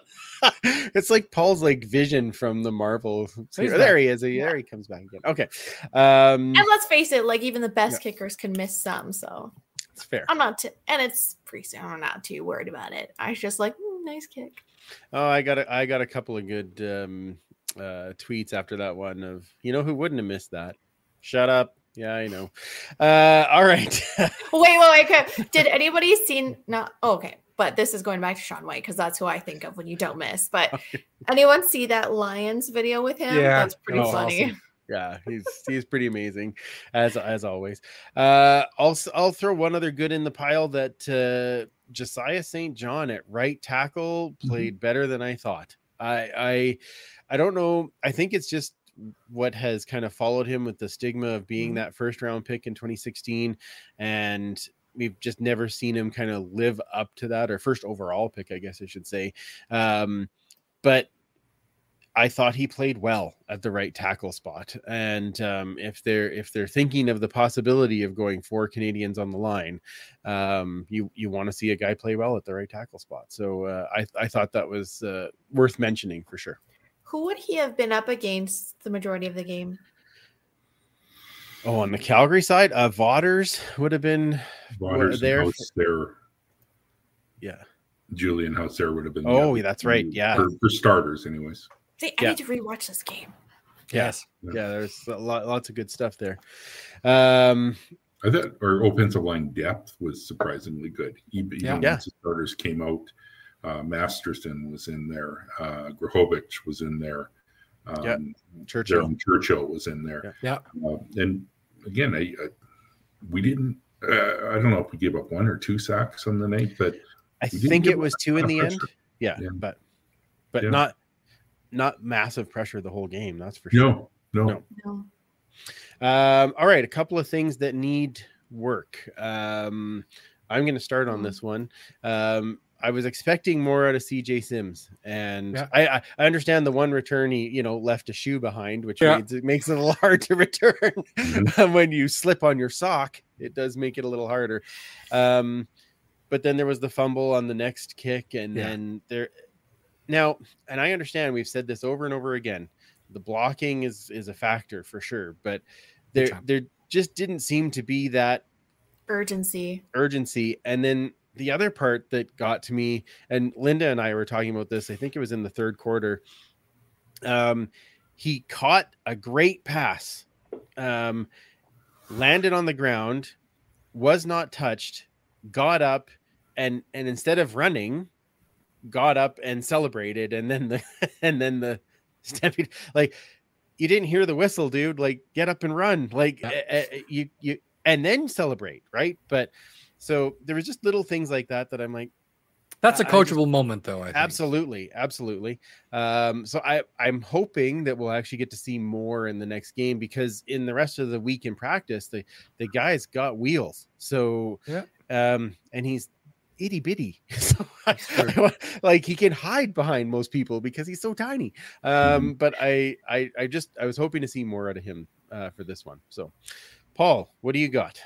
it's like Paul's like vision from the Marvel. He's there he is. Yeah. There he comes back again. Okay, um, And let's face it, like even the best kickers can miss some. So it's fair. I'm not, t- and it's preseason. I'm not too worried about it. I was just like, "Mm, nice kick. Oh, I got a, I got a couple of good um, uh, tweets after that one of you know who wouldn't have missed that. Shut up. Yeah, I know. Uh, all right. *laughs* wait, wait, wait. Okay. Did anybody seen? Not oh, okay, but this is going back to Sean Whyte because that's who I think of when you don't miss. But *laughs* anyone see that Lions video with him? Yeah, that's pretty that funny. awesome. Yeah, he's he's pretty amazing as as always. Uh, I'll I'll throw one other good in the pile that uh, Josiah St. John at right tackle played better than I thought. I I I don't know. I think it's just what has kind of followed him with the stigma of being Mhm. that first round pick in 2016 and we've just never seen him kind of live up to that or first overall pick i guess i should say um, but I thought he played well at the right tackle spot, and um, if they're if they're thinking of the possibility of going four Canadians on the line, um, you you want to see a guy play well at the right tackle spot. So uh, I I thought that was uh, worth mentioning for sure. Who would he have been up against the majority of the game? Oh, on the Calgary side, uh, Vaughters would have been Waters there- there, Howsare there, yeah. Julian Howsare there would have been. Oh, other that's right, yeah. for, for starters, anyways. See, I Yeah. need to rewatch this game. Yes. Yeah, there's a lot, lots of good stuff there. Um, I thought our offensive line depth was surprisingly good. Even, even Yeah. Yeah. once the starters came out, uh, Masterson was in there, uh, Grahovich was in there, um, Yeah. Churchill. Darren Churchill was in there. Yeah. Uh, and again, I, I we didn't. Uh, I don't know if we gave up one or two sacks on the night, but I think it was two in the enough end. Yeah, Yeah. but but Yeah. not not massive pressure the whole game. That's for sure. no, no, No. No. Um, all right, a couple of things that need work. Um, I'm going to start on Mm. this one. Um, I was expecting more out of CJ Sims, and Yeah. I, I I understand the one return he you know left a shoe behind, which Yeah. means it makes it a little *laughs* hard to return Mhm. *laughs* when you slip on your sock. It does make it a little harder. Um, but then there was the fumble on the next kick, and Yeah. then there. Now, and I understand we've said this over and over again. The blocking is is a factor for sure, but there there just didn't seem to be that Urgency. urgency. And then the other part that got to me, and Linda and I were talking about this, I think it was in the third quarter. Um, he caught a great pass, um, landed on the ground, was not touched, got up, and and instead of running, got up and celebrated, and then the *laughs* and then the stampede like you didn't hear the whistle, dude. Like get up and run, like Yeah. eh, eh, you you and then celebrate, right? But so there was just little things like that that I'm like, That's a I- I just- coachable moment, though. I think. absolutely, absolutely. Um, so I I'm hoping that we'll actually get to see more in the next game because in the rest of the week in practice, the the guy's got wheels. So Yeah. um, and he's itty bitty, *laughs* *laughs* so I- *laughs* like he can hide behind most people because he's so tiny. Um, but I I I just I was hoping to see more out of him uh, for this one. So, Paul, what do you got?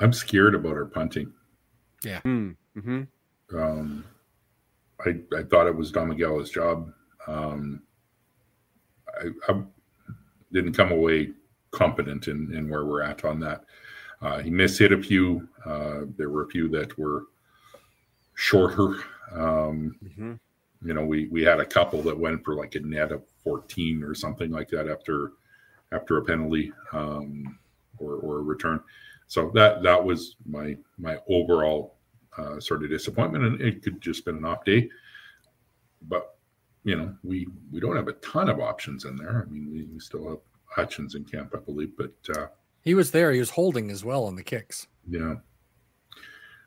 I'm scared about our punting. Mm, hmm Um, I I thought it was Don Miguel's job. Um, I, I didn't come away competent in, in where we're at on that. Uh, he mishit a few. Uh, there were a few that were shorter. Um, hmm you know, we we had a couple that went for like a net of 14 or something like that after after a penalty um, or or a return. So that that was my my overall uh, sort of disappointment, and it could just been an off day. But you know, we we don't have a ton of options in there. I mean, we, we still have Hutchins in camp, I believe, but uh, He was there. He was holding as well on the kicks. yeah.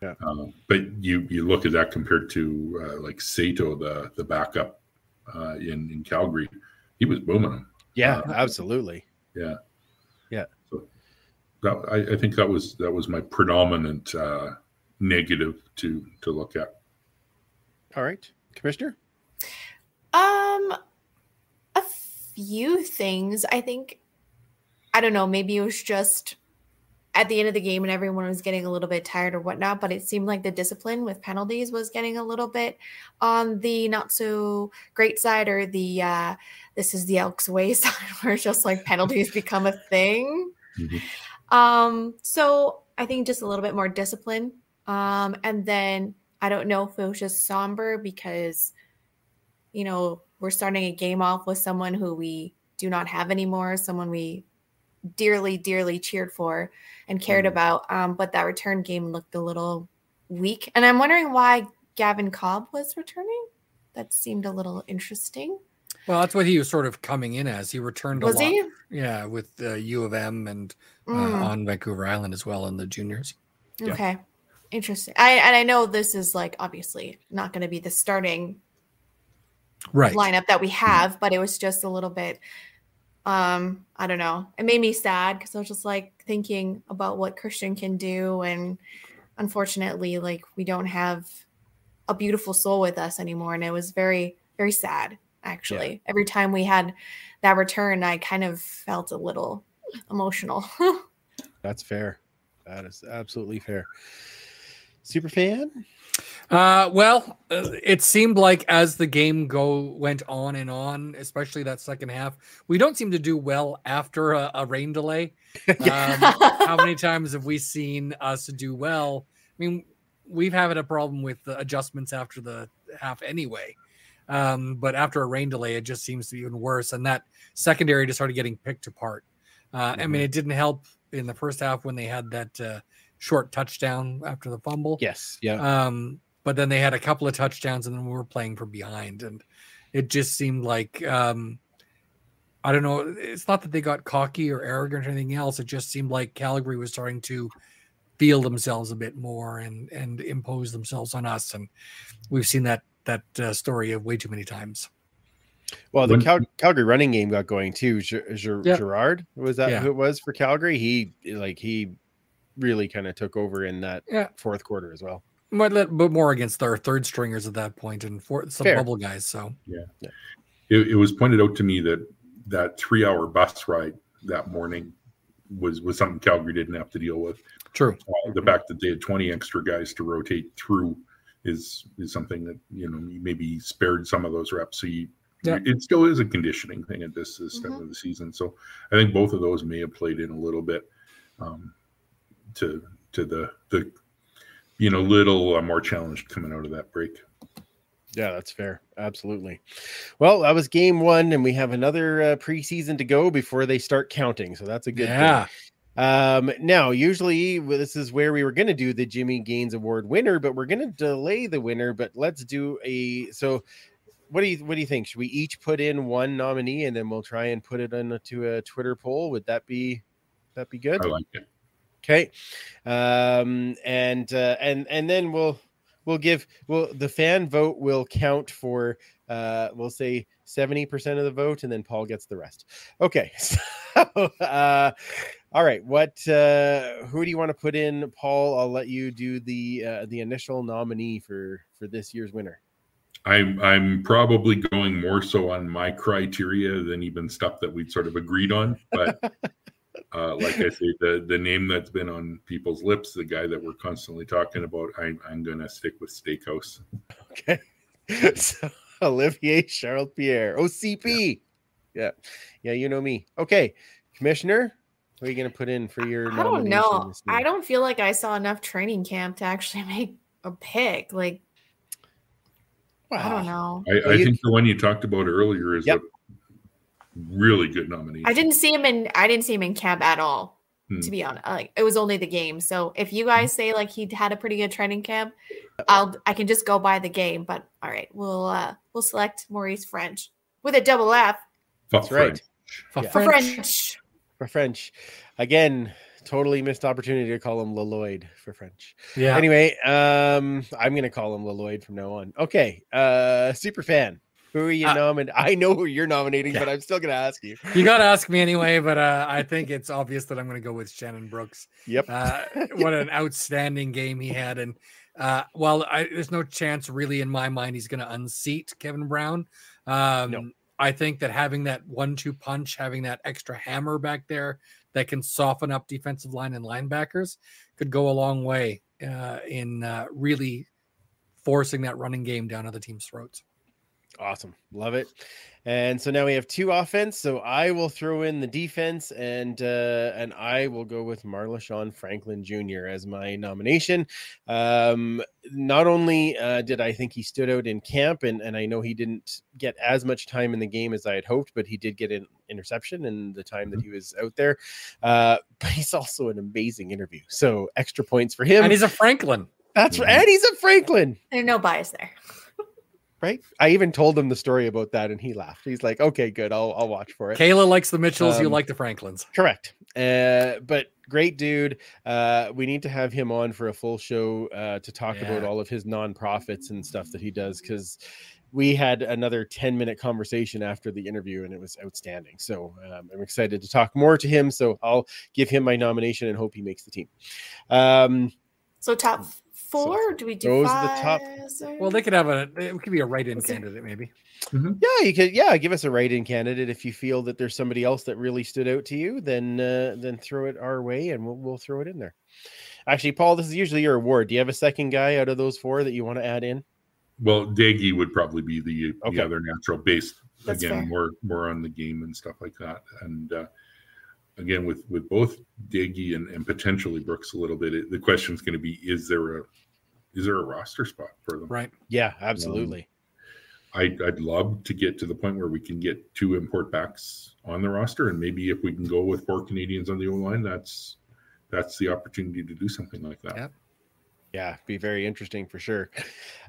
Yeah. Uh, but you you look at that compared to uh, like Sato, the the backup uh, in in Calgary, he was booming them. Yeah, Uh, absolutely. Yeah. Yeah. So that I, I think that was that was my predominant uh, negative to to look at. All right, Commissioner. Um, a few things. I think, I don't know, maybe it was just at the end of the game and everyone was getting a little bit tired or whatnot, but it seemed like the discipline with penalties was getting a little bit on the not so great side or the, uh, this is the Elks way *laughs* side where it's just like penalties become a thing. Mhm. Um, so I think just a little bit more discipline. Um, and then I don't know if it was just somber because, you know, we're starting a game off with someone who we do not have anymore, someone we dearly, dearly cheered for and cared Mhm. about. Um, but that return game looked a little weak. And I'm wondering why Gavin Cobb was returning. That seemed a little interesting. Well, that's what he was sort of coming in as. He returned a Was lot. he? Yeah, with uh, U of M and uh, Mm. on Vancouver Island as well in the juniors. Yeah. Okay. Interesting. I and I know this is like obviously not going to be the starting Right. lineup that we have, but it was just a little bit um I don't know. It made me sad because I was just like thinking about what Christian can do and unfortunately like we don't have a beautiful soul with us anymore and it was very very sad actually. Every time we had that return I kind of felt a little emotional. *laughs* That's fair. That is absolutely fair. Super fan? Uh, well, uh, it seemed like as the game go went on and on, especially that second half, we don't seem to do well after a, a rain delay. *laughs* Um, how many times have we seen us do well? I mean, we've had a problem with the adjustments after the half anyway. Um, but after a rain delay, it just seems to be even worse. And that secondary just started getting picked apart. Uh, I mean, it didn't help in the first half when they had that uh, short touchdown after the fumble. Yes. Yeah. Um, but then they had a couple of touchdowns, and then we were playing from behind, and it just seemed like um, I don't know. It's not that they got cocky or arrogant or anything else. It just seemed like Calgary was starting to feel themselves a bit more and and impose themselves on us, and we've seen that that uh, story of way too many times. Well, the When- Cal- Calgary running game got going too. Ger- Ger- Yeah. Gerard was that Yeah. who it was for Calgary? He like he really kind of took over in that Yeah. fourth quarter as well. But, let- but more against our third stringers at that point and for some Fair. bubble guys. So It, it was pointed out to me that that three hour bus ride that morning was was something Calgary didn't have to deal with. true. Uh, the fact that they had 20 extra guys to rotate through is is something that you know maybe spared some of those reps. So you, Yeah. it still is a conditioning thing at this, this time Mhm. of the season. So I think both of those may have played in a little bit um, to to the the you know little uh, more challenged coming out of that break. Yeah, that's fair. Absolutely. Well, that was game one, and we have another uh, preseason to go before they start counting. So that's a good Yeah. thing. Um, now, usually this is where we were going to do the Jimmy Gaines Award winner, but we're going to delay the winner. But let's do a so. What do you what do you think? Should we each put in one nominee and then we'll try and put it into a Twitter poll? Would that be that be good? I like it. Okay. Um, and uh, and and then we'll we'll give well the fan vote will count for uh we'll say 70% of the vote and then Paul gets the rest. Okay. *laughs* So uh all right, what uh who do you want to put in Paul? I'll let you do the uh, the initial nominee for for this year's winner. I'm I'm probably going more so on my criteria than even stuff that we'd sort of agreed on. But *laughs* uh, like I say, the the name that's been on people's lips, the guy that we're constantly talking about, I, I'm going to stick with Steakhouse. Okay. *laughs* so Olivier Charles Pierre, OCP. Yeah. yeah. you know me. Okay. Commissioner, what are you going to put in for your I don't know. I don't feel like I saw enough training camp to actually *laughs* make a pick. Like I don't know. I, Well, I you- think the one you talked about earlier is Yep. a really good nomination. I didn't see him in I didn't see him in camp at all. Hmm. To be honest, like it was only the game. So if you guys say like he had a pretty good training camp, I'll I can just go by the game. But all right, we'll uh we'll select Maurice Ffrench with a double F That's right. For Yeah. French. French. For French. Again, totally missed opportunity to call him Leloid for French. Yeah. Anyway, um, I'm going to call him Leloid from now on. Okay. Uh, super fan. Who are you Uh, nominating? I know who you're nominating, Yeah. but I'm still going to ask you. You got to ask me anyway, but uh, I think it's obvious that I'm going to go with Shannon Brooks. Yep. Uh, *laughs* what an outstanding game he had. And uh, while I, there's no chance really in my mind he's going to unseat Kevin Brown, um, No. I think that having that one two punch, having that extra hammer back there that can soften up defensive line and linebackers could go a long way uh, in uh, really forcing that running game down other team's throats. Awesome. Love it. And so now we have two offense. So I will throw in the defense and uh and I will go with Marlashon Franklin Jr. as my nomination. Um not only uh did I think he stood out in camp and, and I know he didn't get as much time in the game as I had hoped, but he did get an interception in the time that he was out there. Uh but he's also an amazing interview. So extra points for him. And he's a Franklin. That's right. And he's a Franklin There's no bias there. Right? I even told him the story about that, and he laughed. He's like, "Okay, good, I'll I'll watch for it." Kayla likes the Mitchells. you Um, like the Franklins. Correct. Uh, but great dude. Uh, we need to have him on for a full show uh, to talk about all of his nonprofits and stuff that he does because we had another 10 minute conversation after the interview and it was outstanding. So um, I'm excited to talk more to him. So I'll give him my nomination and hope he makes the team. Um, So top four? do we do those are the top- fives Well, they could have a. It could be a write-in Is there- candidate, maybe. yeah, you could. Yeah, give us a write-in candidate if you feel that there's somebody else that really stood out to you. Then, uh, then throw it our way, and we'll we'll throw it in there. Actually, Paul, this is usually your award. Do you have a second guy out of those four that you want to add in? Well, Daggy would probably be the Okay. the other natural base. That's again fair. more more on the game and stuff like that. And uh, again with with both Diggy and, and potentially Brooks a little bit, it, the question is going to be: Is there a is there a roster spot for them? Right. Yeah, absolutely. I'd, I'd love to get to the point where we can get two import backs on the roster, and maybe if we can go with four Canadians on the O line, that's that's the opportunity to do something like that. Yeah. yeah, be very interesting for sure.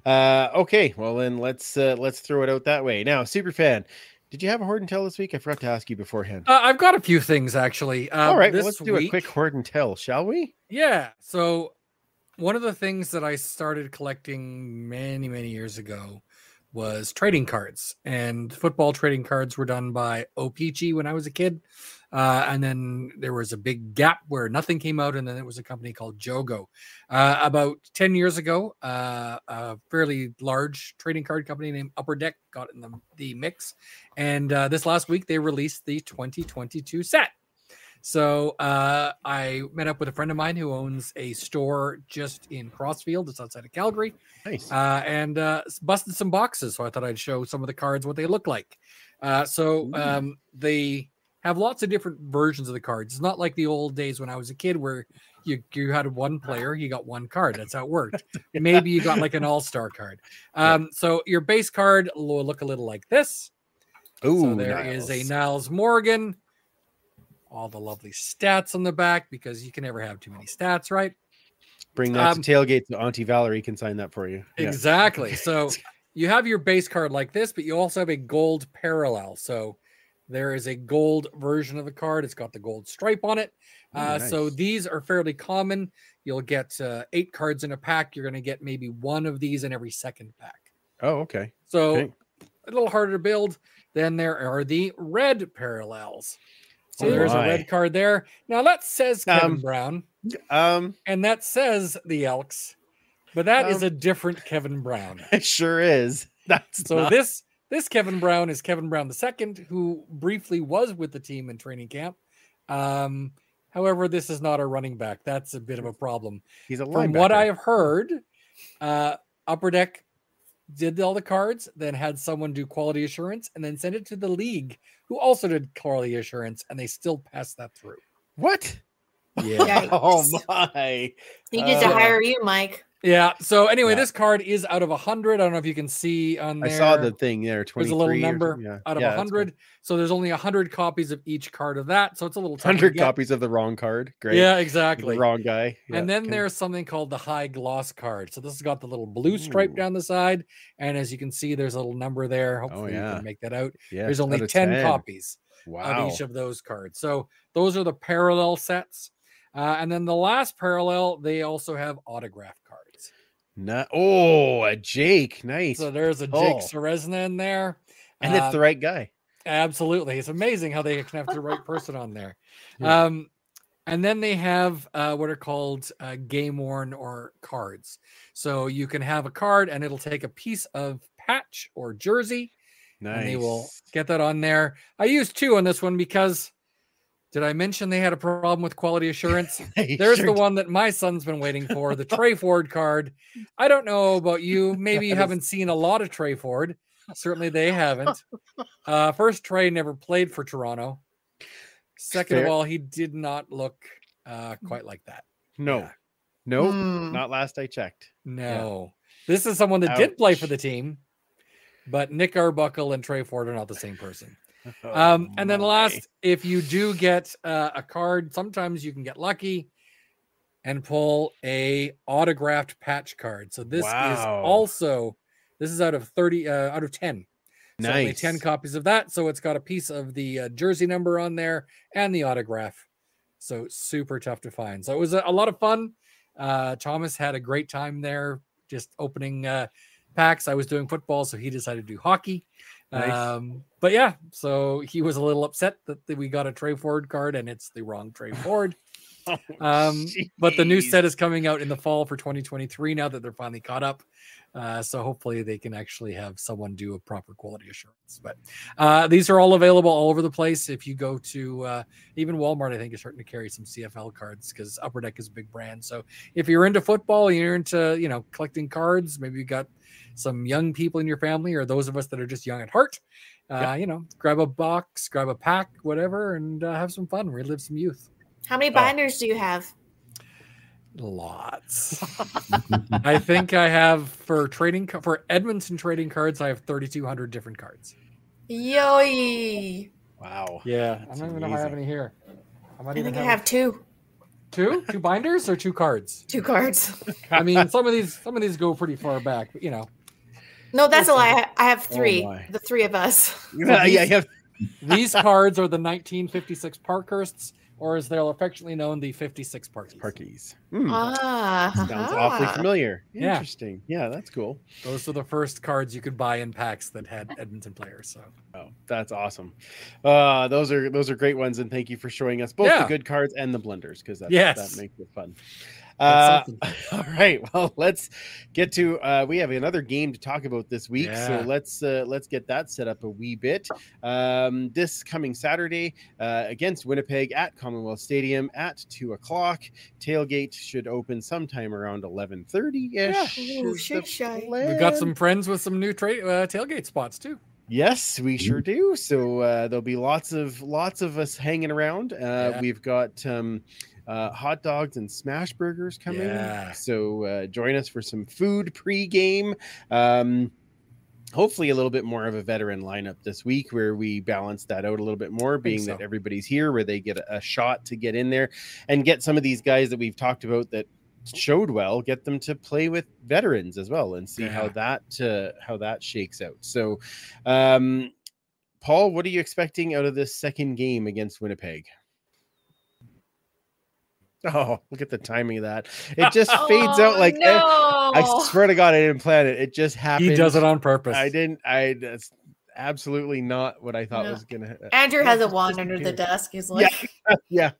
Uh, okay, well then let's uh, let's throw it out that way. Now, super fan, did you have a hoard and tell this week? I forgot to ask you beforehand. Uh, I've got a few things actually. Um, All right, well, let's do a quick hoard and tell, shall we? Yeah. So one of the things that I started collecting many, many years ago was trading cards. And football trading cards were done by OPC when I was a kid. Uh, and then there was a big gap where nothing came out, and then it was a company called Jogo. Uh, about 10 years ago, uh, a fairly large trading card company named Upper Deck got in the, the mix. And uh, this last week, they released the 2022 set. So uh, I met up with a friend of mine who owns a store just in Crossfield, it's outside of Calgary, Nice. uh, and uh, busted some boxes. So I thought I'd show some of the cards what they look like. Uh, so um, they have lots of different versions of the cards. It's not like the old days when I was a kid where you you had one player, you got one card. That's how it worked. *laughs* Maybe you got like an all star card. *laughs* Um, So your base card will look a little like this. Ooh, So there is Nyles. a Nyles Morgan. All the lovely stats on the back because you can never have too many stats, right? Bring that um, to tailgate. So Auntie Valerie can sign that for you. Yeah. Exactly. *laughs* So you have your base card like this, but you also have a gold parallel. So there is a gold version of the card. It's got the gold stripe on it. Uh, So these are fairly common. You'll get uh, eight cards in a pack. You're going to get maybe one of these in every second pack. Oh, okay. So Okay. a little harder to build. Then there are the red parallels. So Oh there's a red card there. Now that says Kevin Um, Brown, Um, and that says the Elks, but that is Um, a different Kevin Brown. *laughs* it sure is. That's So not- this this Kevin Brown is Kevin Brown II, who briefly was with the team in training camp. Um, however, this is not a running back. That's a bit of a problem. he's a From what. I have heard, uh, Upper Deck did all the cards, then had someone do quality assurance, and then sent it to the league, who also did quality assurance, and they still passed that through. What? Yeah. *laughs* Oh Yikes. my! Needed to Uh, hire you, Mike. Yeah. So anyway, Yeah. this card is out of a hundred. I don't know if you can see on I there. saw the thing there. There's a little number Yeah. out of yeah, hundred. So there's only a hundred copies of each card of that. So it's a little cool. tough to Hundred copies of the wrong card. Great. Yeah, The exactly. wrong guy. And then okay. there's something called the high gloss card. So this has got the little blue stripe Ooh. down the side, and as you can see, there's a little number there. Hopefully, you Oh, yeah. can make that out. yeah, there's only of 10, copies Wow. of each of those cards. So those are the parallel sets. Uh, and then the last parallel, they also have autograph cards. Na- oh, a Jake. Nice. So there's a Jake Oh. Serezna in there. and it's Uh, the right guy. Absolutely. It's amazing how they can have the right person on there. *laughs* Yeah. Um, and then they have uh, what are called uh, game worn or cards. So you can have a card and it'll take a piece of patch or jersey Nice. and they will get that on there. I used two on this one because did I mention they had a problem with quality assurance? *laughs* There's sure the did. one that my son's been waiting for, the *laughs* Tre Ford card. I don't know about you. *laughs* Maybe you haven't seen a lot of Tre Ford, certainly they haven't. Uh, first, Tre never played for Toronto. Second Fair. of all, he did not look uh, quite like that. No, Yeah. no, Hmm. not last I checked. No, this is someone that did play for the team, but Nick Arbuckle and Tre Ford are not the same person. *laughs* Oh, Um, and then last, if you do get uh, a card, sometimes you can get lucky and pull a autographed patch card. So this is also this is out of thirty uh, out of ten. So only ten copies of that. So it's got a piece of the uh, jersey number on there and the autograph. So super tough to find. So it was a, a lot of fun. Uh, Thomas had a great time there, just opening uh, packs. I was doing football, so he decided to do hockey. Nice. Um, but yeah, so he was a little upset that we got a Tre Ford card and it's the wrong Tre *laughs* Ford. Um, but the new set is coming out in the fall for 2023 now that they're finally caught up. Uh, so hopefully they can actually have someone do a proper quality assurance. But uh, these are all available all over the place. If you go to uh, even Walmart, I think is starting to carry some CFL cards because Upper Deck is a big brand. So if you're into football, you're into you know collecting cards. Maybe you got some young people in your family, or those of us that are just young at heart. Uh, You know, grab a box, grab a pack, whatever, and uh, have some fun, relive some youth. How many Oh. binders do you have? Lots. *laughs* I think I have for trading for Edmonton trading cards. I have 3,200 different cards. Yoy! Wow. Yeah, I don't even know if I have any here. I might I even think I have two. Two, two binders or two cards. *laughs* two cards. I mean, some of these, some of these go pretty far back, but you know, No, that's a lie. I I have three. my. the three of us. *laughs* Yeah, yeah, yeah. these cards are the 1956 Parkhursts, or as they're affectionately known, the 56 Parkies. Parkies. Hmm. Ah, Sounds awfully familiar. Yeah. Interesting. Yeah, that's cool. Those were the first cards you could buy in packs that had Edmonton players. So Oh, that's awesome. Uh, those are those are great ones, and thank you for showing us both Yeah. the good cards and the blunders because that Yes. that makes it fun. Uh, *laughs* all right, well, let's get to. Uh, we have another game to talk about this week, Yeah. so let's uh, let's get that set up a wee bit. Um, this coming Saturday uh, against Winnipeg at Commonwealth Stadium at two o'clock. Tailgate should open sometime around eleven thirty ish. Ooh, we've got some friends with some new trade uh, tailgate spots too. Yes, we sure do. So uh, there'll be lots of lots of us hanging around. Uh, Yeah. We've got um, uh, hot dogs and smash burgers coming. Yeah. So uh, join us for some food pre-game. Um, hopefully, a little bit more of a veteran lineup this week, where we balance that out a little bit more, being that everybody's here, where they get a, shot to get in there and get some of these guys that we've talked about that showed well get them to play with veterans as well and see how that uh, how that shakes out so um paul what are you expecting out of this second game against winnipeg oh look at the timing of that *laughs* it just fades out Oh, like no. i swear to god i didn't plan it it just happened He does it on purpose. i didn't i that's absolutely not what i thought No. was gonna happen. Andrew has a wand under the desk. He's like, *laughs* yeah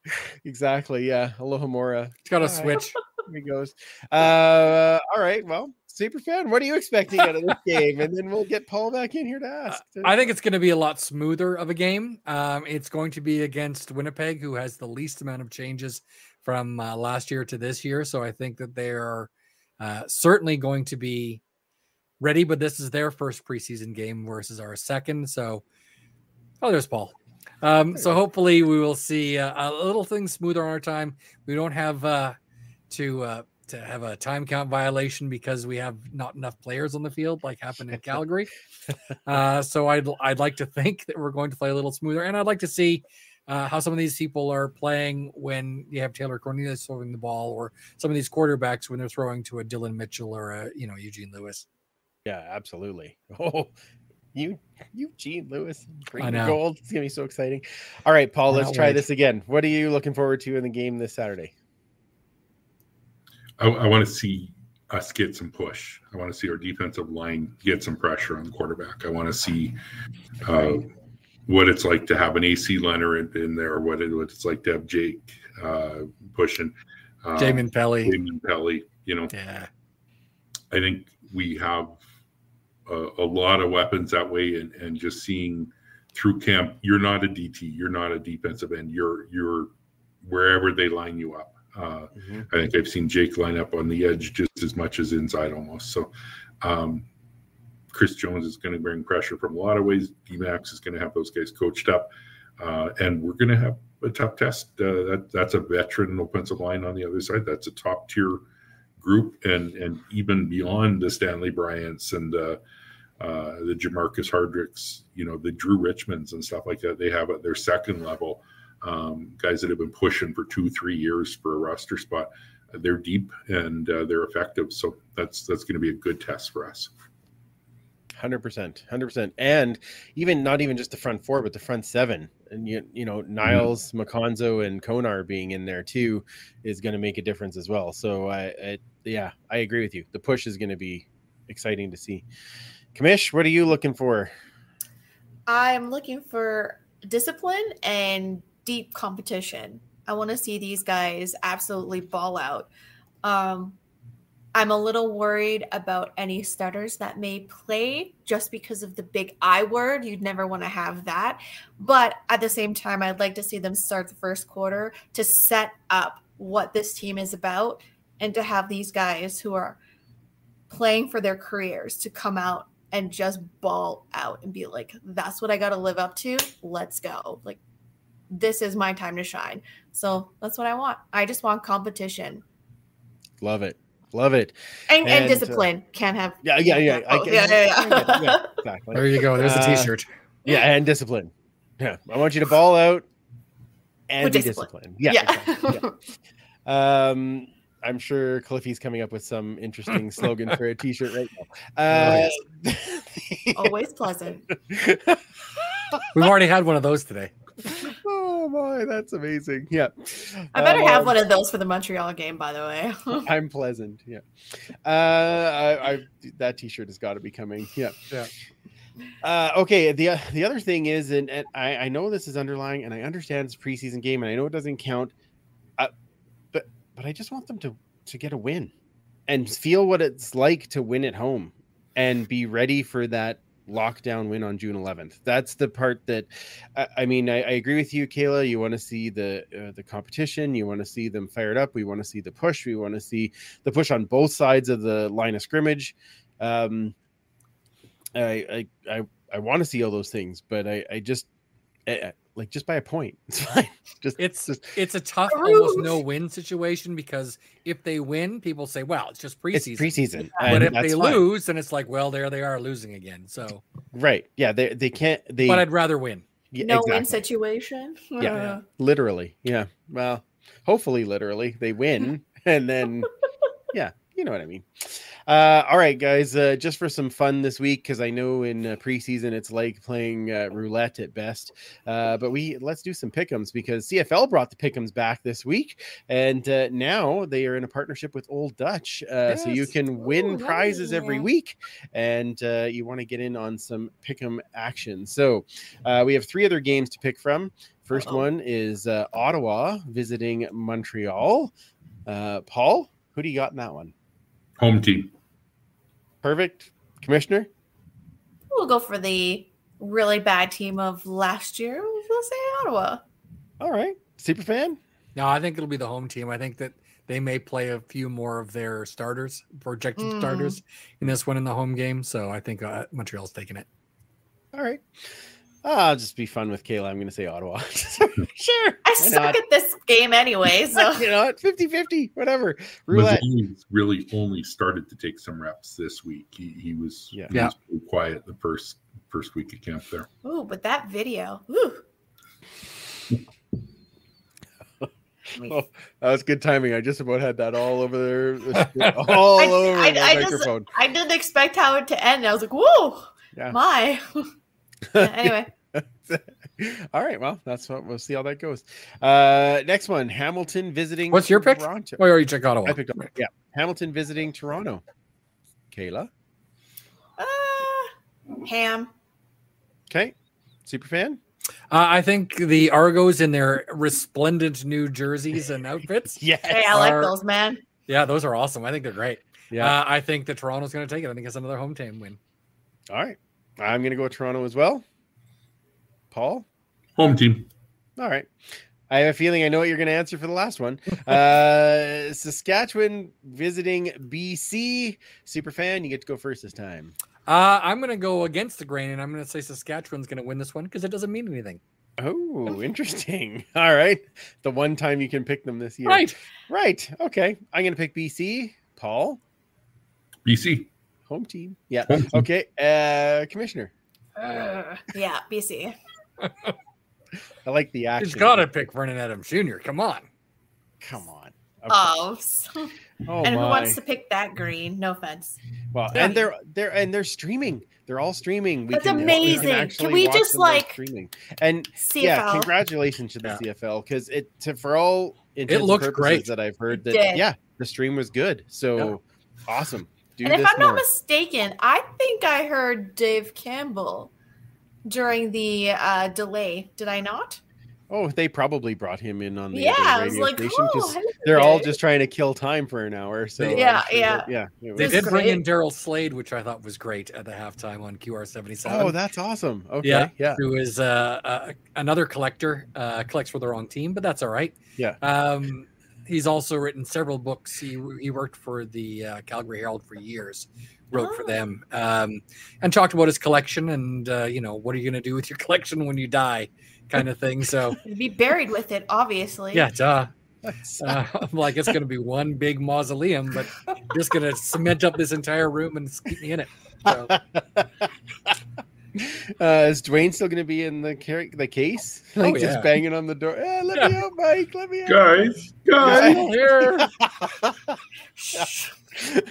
exactly yeah alohomora It's got a All right. switch. *laughs* There he goes. Uh, all right. Well, super fan, what are you expecting out of this game? And then we'll get Paul back in here to ask. I think it's going to be a lot smoother of a game. Um, it's going to be against Winnipeg, who has the least amount of changes from uh, last year to this year. So I think that they are uh, certainly going to be ready. But this is their first preseason game versus our second. So, oh, there's Paul. Um, so hopefully we will see uh, a little thing smoother on our time. We don't have uh, to uh, to have a time count violation because we have not enough players on the field, like happened in Calgary. *laughs* Uh, so I'd I'd like to think that we're going to play a little smoother, and I'd like to see uh, how some of these people are playing when you have Taylor Cornelius throwing the ball, or some of these quarterbacks when they're throwing to a Dillon Mitchell or a you know Eugene Lewis. Yeah, absolutely. *laughs* Oh, you, Eugene Lewis, bring the know. gold. It's gonna be so exciting. All right, Paul. Let's try wait. this again. What are you looking forward to in the game this Saturday? I, I want to see us get some push. I want to see our defensive line get some pressure on the quarterback. I want to see uh, what it's like to have an AC Leonard in there, what, it, what it's like to have Jake uh, pushing. Uh, Jamin Pelly, Damon Pelly, you know, yeah, I think we have a, a lot of weapons that way, and, and just seeing through camp, you're not a DT, you're not a defensive end, you're you're wherever they line you up. Uh, I think I've seen Jake line up on the edge just as much as inside almost. So um, Chris Jones is going to bring pressure from a lot of ways. DMAX is going to have those guys coached up, uh, and we're going to have a tough test. Uh, that that's a veteran offensive line on the other side. That's a top tier group, and and even beyond the Stanley Bryants and uh, uh, the Jermarcus Hardricks, you know, the Drew Richmonds and stuff like that. They have at their second level um, guys that have been pushing for two, three years for a roster spot. They're deep and uh, they're effective, so that's that's going to be a good test for us. Hundred percent, hundred percent, and even not even just the front four, but the front seven, and you you know Nyles, mm-hmm. Makonzo, and Konar being in there too is going to make a difference as well. So I, I, yeah, I agree with you. The push is going to be exciting to see. Kamish, what are you looking for? I'm looking for discipline and deep competition. I want to see these guys absolutely ball out. Um, I'm a little worried about any stutters that may play just because of the big I word. You'd never want to have that. But at the same time, I'd like to see them start the first quarter to set up what this team is about and to have these guys who are playing for their careers to come out and just ball out and be like, that's what I got to live up to. Let's go. Like, this is my time to shine. So that's what I want. I just want competition. Love it. Love it. And, and, and uh, discipline. Uh, Can't have. Yeah, yeah, yeah. I yeah, yeah, yeah. yeah, *laughs* exactly. There you go. There's a uh, t-shirt. Yeah, and discipline. Yeah. I want you to ball out and With be disciplined. Yeah. yeah. Exactly. yeah. Um, I'm sure Cliffy's coming up with some interesting *laughs* slogan for a T-shirt right now. Uh, *laughs* Always pleasant. We've already had one of those today. Oh my, that's amazing. Yeah. I better um, have one of those for the Montreal game, by the way. *laughs* *laughs* I'm pleasant. Yeah. Uh, I, I that T-shirt has got to be coming. Yeah. Yeah. Uh, okay. The the other thing is, and, and I, I know this is underlying, and I understand it's a preseason game, and I know it doesn't count but but I just want them to to get a win and feel what it's like to win at home and be ready for that lockdown win on June 11th. That's the part that I, I mean. I, I, agree with you, Kayla. You want to see the uh, the competition. You want to see them fired up. We want to see the push. We want to see the push on both sides of the line of scrimmage. Um, I I I, I want to see all those things, but I I just I, like just by a point. *laughs* It's fine. Just it's just, it's a tough almost no win situation because if they win, people say, "Well, it's just preseason." It's preseason. But if they fine. lose, then it's like, "Well, there they are losing again." So right, yeah, they they can't. They but I'd rather win. Yeah, no exactly. win situation. yeah, yeah, *laughs* literally. Yeah. Well, hopefully, literally, they win, *laughs* and then yeah, you know what I mean. Uh, all right, guys, uh, just for some fun this week, because I know in uh, preseason it's like playing uh, roulette at best. Uh, but we let's do some pickums because CFL brought the pickums back this week, and uh, now they are in a partnership with Old Dutch, yes. so you can win Ooh, prizes every week, and you want to get in on some pickum action. So we have three other games to pick from. 1st one is Ottawa visiting Montreal. Paul, who do you got in that one? Home team. Perfect. Commissioner? We'll go for the really bad team of last year. We'll say Ottawa. All right. Super fan? No, I think it'll be the home team. I think that they may play a few more of their starters, projected mm. starters, in this one in the home game. So I think uh, Montreal's taking it. All right. Ah, I'll just be fun with Kayla. I'm going to say Ottawa. *laughs* sure. I suck not? at this game anyway. *laughs* So, you know, 50 50, whatever. Roulette. really only started to take some reps this week. He, he was, yeah. He yeah. was quiet the first first week of camp there. Oh, but that video. Ooh. *laughs* Oh, that was good timing. I just about had that all over there, all I, over I, I microphone. Just, I didn't expect how it to end. I was like, "Whoa, yeah. my!" yeah, anyway, *laughs* All right. Well, that's what we'll see how that goes. Uh, next one Hamilton visiting. Toronto. What's your pick? Toronto. Oh, you check Ottawa. I picked Ottawa. Yeah. Hamilton visiting Toronto. Kayla. Uh, Ham. Okay. Super fan. Uh, I think the Argos in their resplendent new jerseys and outfits. *laughs* yes. Hey, I like those, man. Yeah, those are awesome. I think they're great. Yeah. Uh, I think that Toronto's going to take it. I think it's another home team win. All right. I'm going to go with Toronto as well. Paul? Home team. All right. I have a feeling I know what you're going to answer for the last one. *laughs* Uh, Saskatchewan visiting BC. Super fan, you get to go first this time. Uh, I'm going to go against the grain, and I'm going to say Saskatchewan's going to win this one because it doesn't mean anything. Oh, interesting. *laughs* All right. The one time you can pick them this year. Right. Right. Okay. I'm going to pick BC. Paul, BC. home team. Yeah. Home team. Okay. Uh, Commissioner. Uh, yeah, BC. I like the action. He's got to pick Vernon Adams Jr. Come on. Come on. Okay. Oh, so- *laughs* Oh, and who wants to pick that green? No offense. Well, Yeah. and they're they're and they're streaming. They're all streaming. We That's can, we amazing. Can we just, like, streaming? And CFL. yeah, congratulations to the Yeah. CFL because it to, for all it looked and purposes great. that I've heard that yeah the stream was good. So awesome. Do and if I'm not mistaken, I think I heard Dave Campbell during the uh, delay. Did I not? oh, they probably brought him in on the yeah, other I was radio like, station 'cause oh, hello they're all just trying to kill time for an hour. So Yeah, sure yeah. that- yeah. They was- That's did bring in. Daryl Slade, which I thought was great at the halftime on QR77. Oh, that's awesome. Okay, Yeah. yeah. who is uh, uh, another collector, uh, collects for the wrong team, but that's all right. Yeah. Um, he's also written several books. He, he worked for the uh, Calgary Herald for years, wrote for Oh. them, um, and talked about his collection and, uh, you know, what are you going to do with your *laughs* collection when you die, kind of thing. So, *laughs* be buried with it, obviously. yeah, duh. *laughs* Uh, I'm like, it's going to be one big mausoleum, but just going to cement up this entire room and keep me in it. So, *laughs* Uh, is Dwayne still going to be in the car- the case? *laughs* Like Oh, just banging on the door. Eh, let me out, Mike. Let me out. Guys, guys. still here. *laughs* Shh.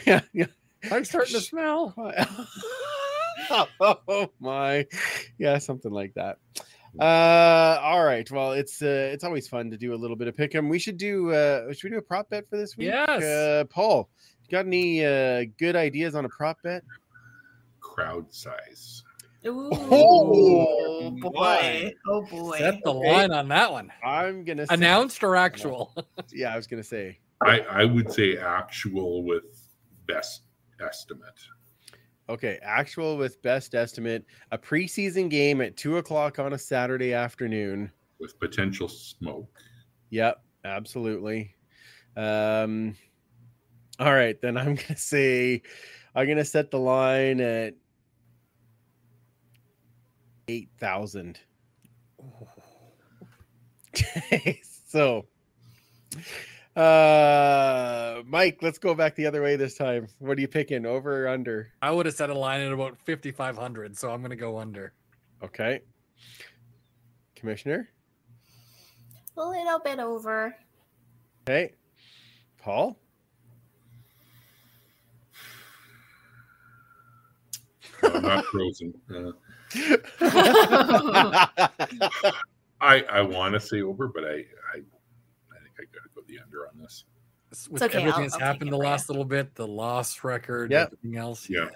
yeah, yeah. I'm starting to smell. oh my, yeah, something like that. Uh, all right. Well, it's uh, it's always fun to do a little bit of pick'em. We should do uh, should we do a prop bet for this week? Yes. Uh, Paul, you got any uh good ideas on a prop bet? Crowd size. Ooh, Oh, boy. Oh boy. Set the Okay. line on that one. I'm gonna say, Announced or actual? *laughs* Yeah, I was gonna say. I, I would say actual with best estimate. Okay, actual with best estimate, a preseason game at two o'clock on a Saturday afternoon. with potential smoke. Yep, absolutely. Um, all right, then I'm *laughs* gonna say I'm gonna set the line at eight thousand. *laughs* so, uh, Mike, let's go back the other way this time. What are you picking, over or under? I would have set a line at about 5,500, so I'm going to go under. Okay, Commissioner. A little bit over. Okay, Paul. Uh, not frozen. Uh, *laughs* I I want to say over, but I I, I think I got to go the under on this. With okay, everything I'll- that's I'll happened the for you. last little bit, the loss record, Yep. everything else. Yeah.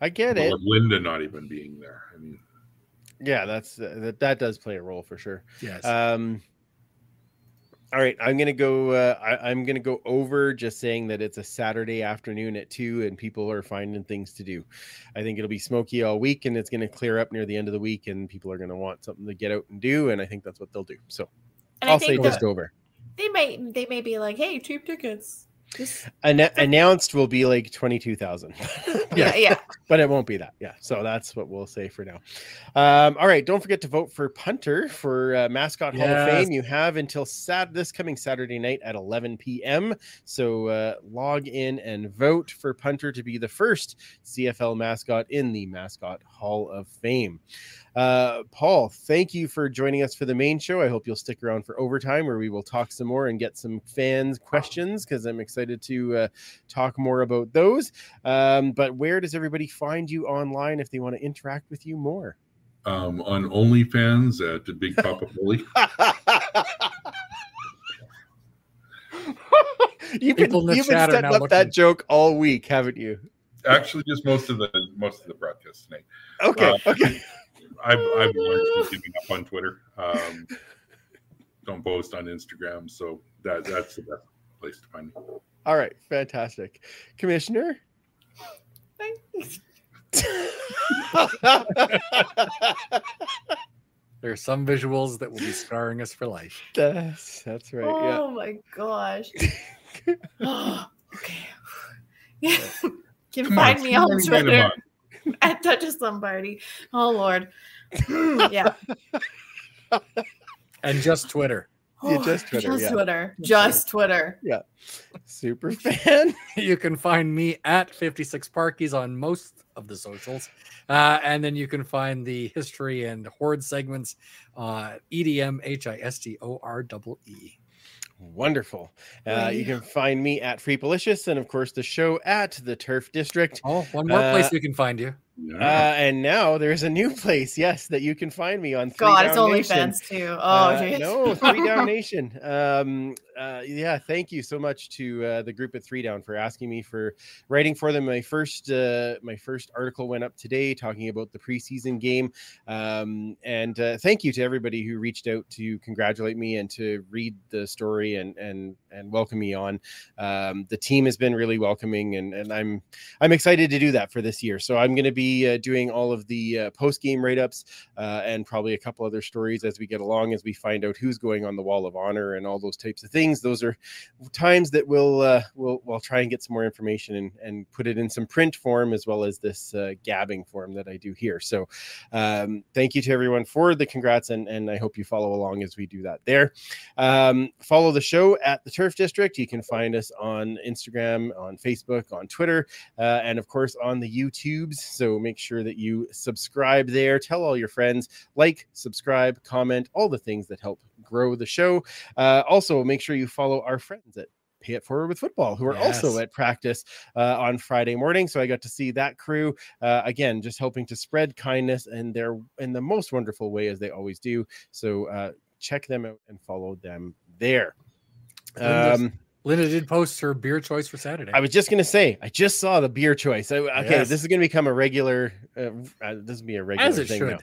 I get it. Well, with Linda not even being there. I mean, Yeah, that's uh, that. That does play a role for sure. Yes. Um, all right, I'm gonna go. Uh, I, I'm gonna go over just saying that it's a Saturday afternoon at two, and people are finding things to do. I think it'll be smoky all week, and it's gonna clear up near the end of the week, and people are gonna want something to get out and do, and I think that's what they'll do. So And I'll I say just over. they may they may be like, hey, cheap tickets. Just Anna- announced will be like twenty two thousand. *laughs* *laughs* yeah, yeah. but it won't be that. Yeah. So that's what we'll say for now. Um, all right. Don't forget to vote for Punter for uh, Mascot Hall of Fame. You have until Sat this coming Saturday night at 11 p.m. So uh, log in and vote for Punter to be the first CFL mascot in the Mascot Hall of Fame. Uh, Paul, thank you for joining us for the main show. I hope you'll stick around for overtime where we will talk some more and get some fans' questions because I'm excited to uh, talk more about those. Um, but where does everybody find you online if they want to interact with you more? um, on OnlyFans at the Big Papa *laughs* Bully. *laughs* you've been, People in the you've been chat setting now up that joke all week, haven't you? Actually, just most of the most of the broadcast tonight. Okay, Uh, okay. I've I've learned from giving up on Twitter. Um, don't post on Instagram, so that that's the best place to find me. All right, fantastic. Commissioner? *laughs* there are some visuals that will be scarring us for life. that's, that's right. Yeah. Oh my gosh. *laughs* *gasps* okay. Yeah. *laughs* You can Come find me on come on, Twitter. Come at Duchess Lombardi. Oh Lord. yeah. *laughs* and just Twitter. Yeah, just Twitter, Just yeah. Twitter. Just Twitter. Yeah. Super *laughs* fan. *laughs* You can find me at 56 Parkies on most of the socials. Uh, and then you can find the history and horde segments uh, EDM H I S T O R double E. Wonderful. Uh, Wow. you can find me at Freepalicious and, of course, the show at the Turf District. Oh, one more Uh, place we can find you. Uh, and now there's a new *laughs* place, yes, that you can find me on. Three God, it's Down only Nation. fans too. Oh, Uh, no, *laughs* Three Down Nation. Um, uh, yeah, thank you so much to uh, the group at Three Down for asking me for writing for them. My first, uh, my first article went up today talking about the preseason game, um, and uh, thank you to everybody who reached out to congratulate me and to read the story and and and welcome me on. Um, the team has been really welcoming, and and I'm I'm excited to do that for this year. So I'm going to be uh, doing all of the uh, post game write ups uh, and probably a couple other stories as we get along as we find out who's going on the wall of honor and all those types of things. Those are times that we'll uh, we'll we'll try and get some more information and and put it in some print form as well as this uh, gabbing form that I do here. So um, thank you to everyone for the congrats and and I hope you follow along as we do that there. Um, follow the show at the Turf District. You can find us on Instagram, on Facebook, on Twitter, and of course on the YouTubes. So make sure that you subscribe there. Tell all your friends, like, subscribe, comment, all the things that help grow the show. Uh, also, make sure you follow our friends at Pay It Forward with Football, who are also at practice uh, on Friday morning. So I got to see that crew uh, again, just helping to spread kindness and they're in the most wonderful way as they always do. So uh, check them out and follow them there. Um, Linda did post her beer choice for Saturday. I was just gonna say, I just saw the beer choice. I- okay, Yes. this is gonna become a regular. Uh, uh, this will be a regular As it thing should. now.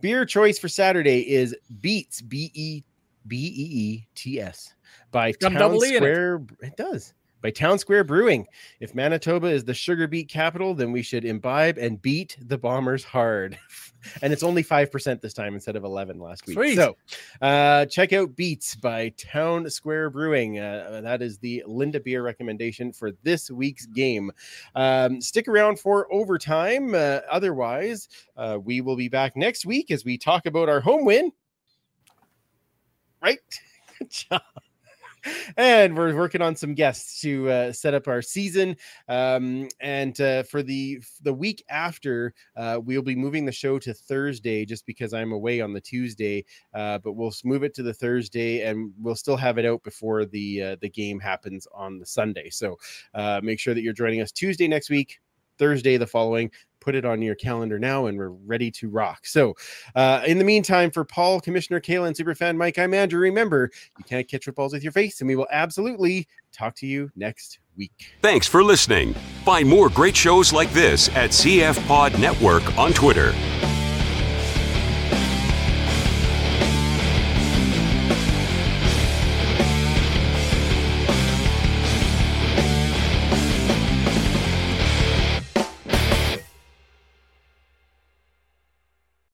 Beer choice for Saturday is Beats B E B E E T S by Town double E it. Square. It does by Town Square Brewing. If Manitoba is the sugar beet capital, then we should imbibe and beat the Bombers hard. *laughs* and it's only five percent this time instead of eleven last week. Sweet. So uh, check out Beats by Town Square Brewing. Uh, that is the Linda beer recommendation for this week's game. Um, stick around for overtime. Uh, otherwise, uh, we will be back next week as we talk about our home win. Right? *laughs* Good job. And we're working on some guests to uh, set up our season. Um, and uh, for the the week after, uh, we'll be moving the show to Thursday, just because I'm away on the Tuesday. Uh, but we'll move it to the Thursday, and we'll still have it out before the uh, the game happens on the Sunday. So uh, make sure that you're joining us Tuesday next week, Thursday the following. Put it on your calendar now, and we're ready to rock. So, uh, in the meantime, for Paul, Commissioner Kayla, and Superfan Mike, I'm Andrew. Remember, you can't catch footballs with your face, and we will absolutely talk to you next week. Thanks for listening. Find more great shows like this at CF Pod Network on Twitter.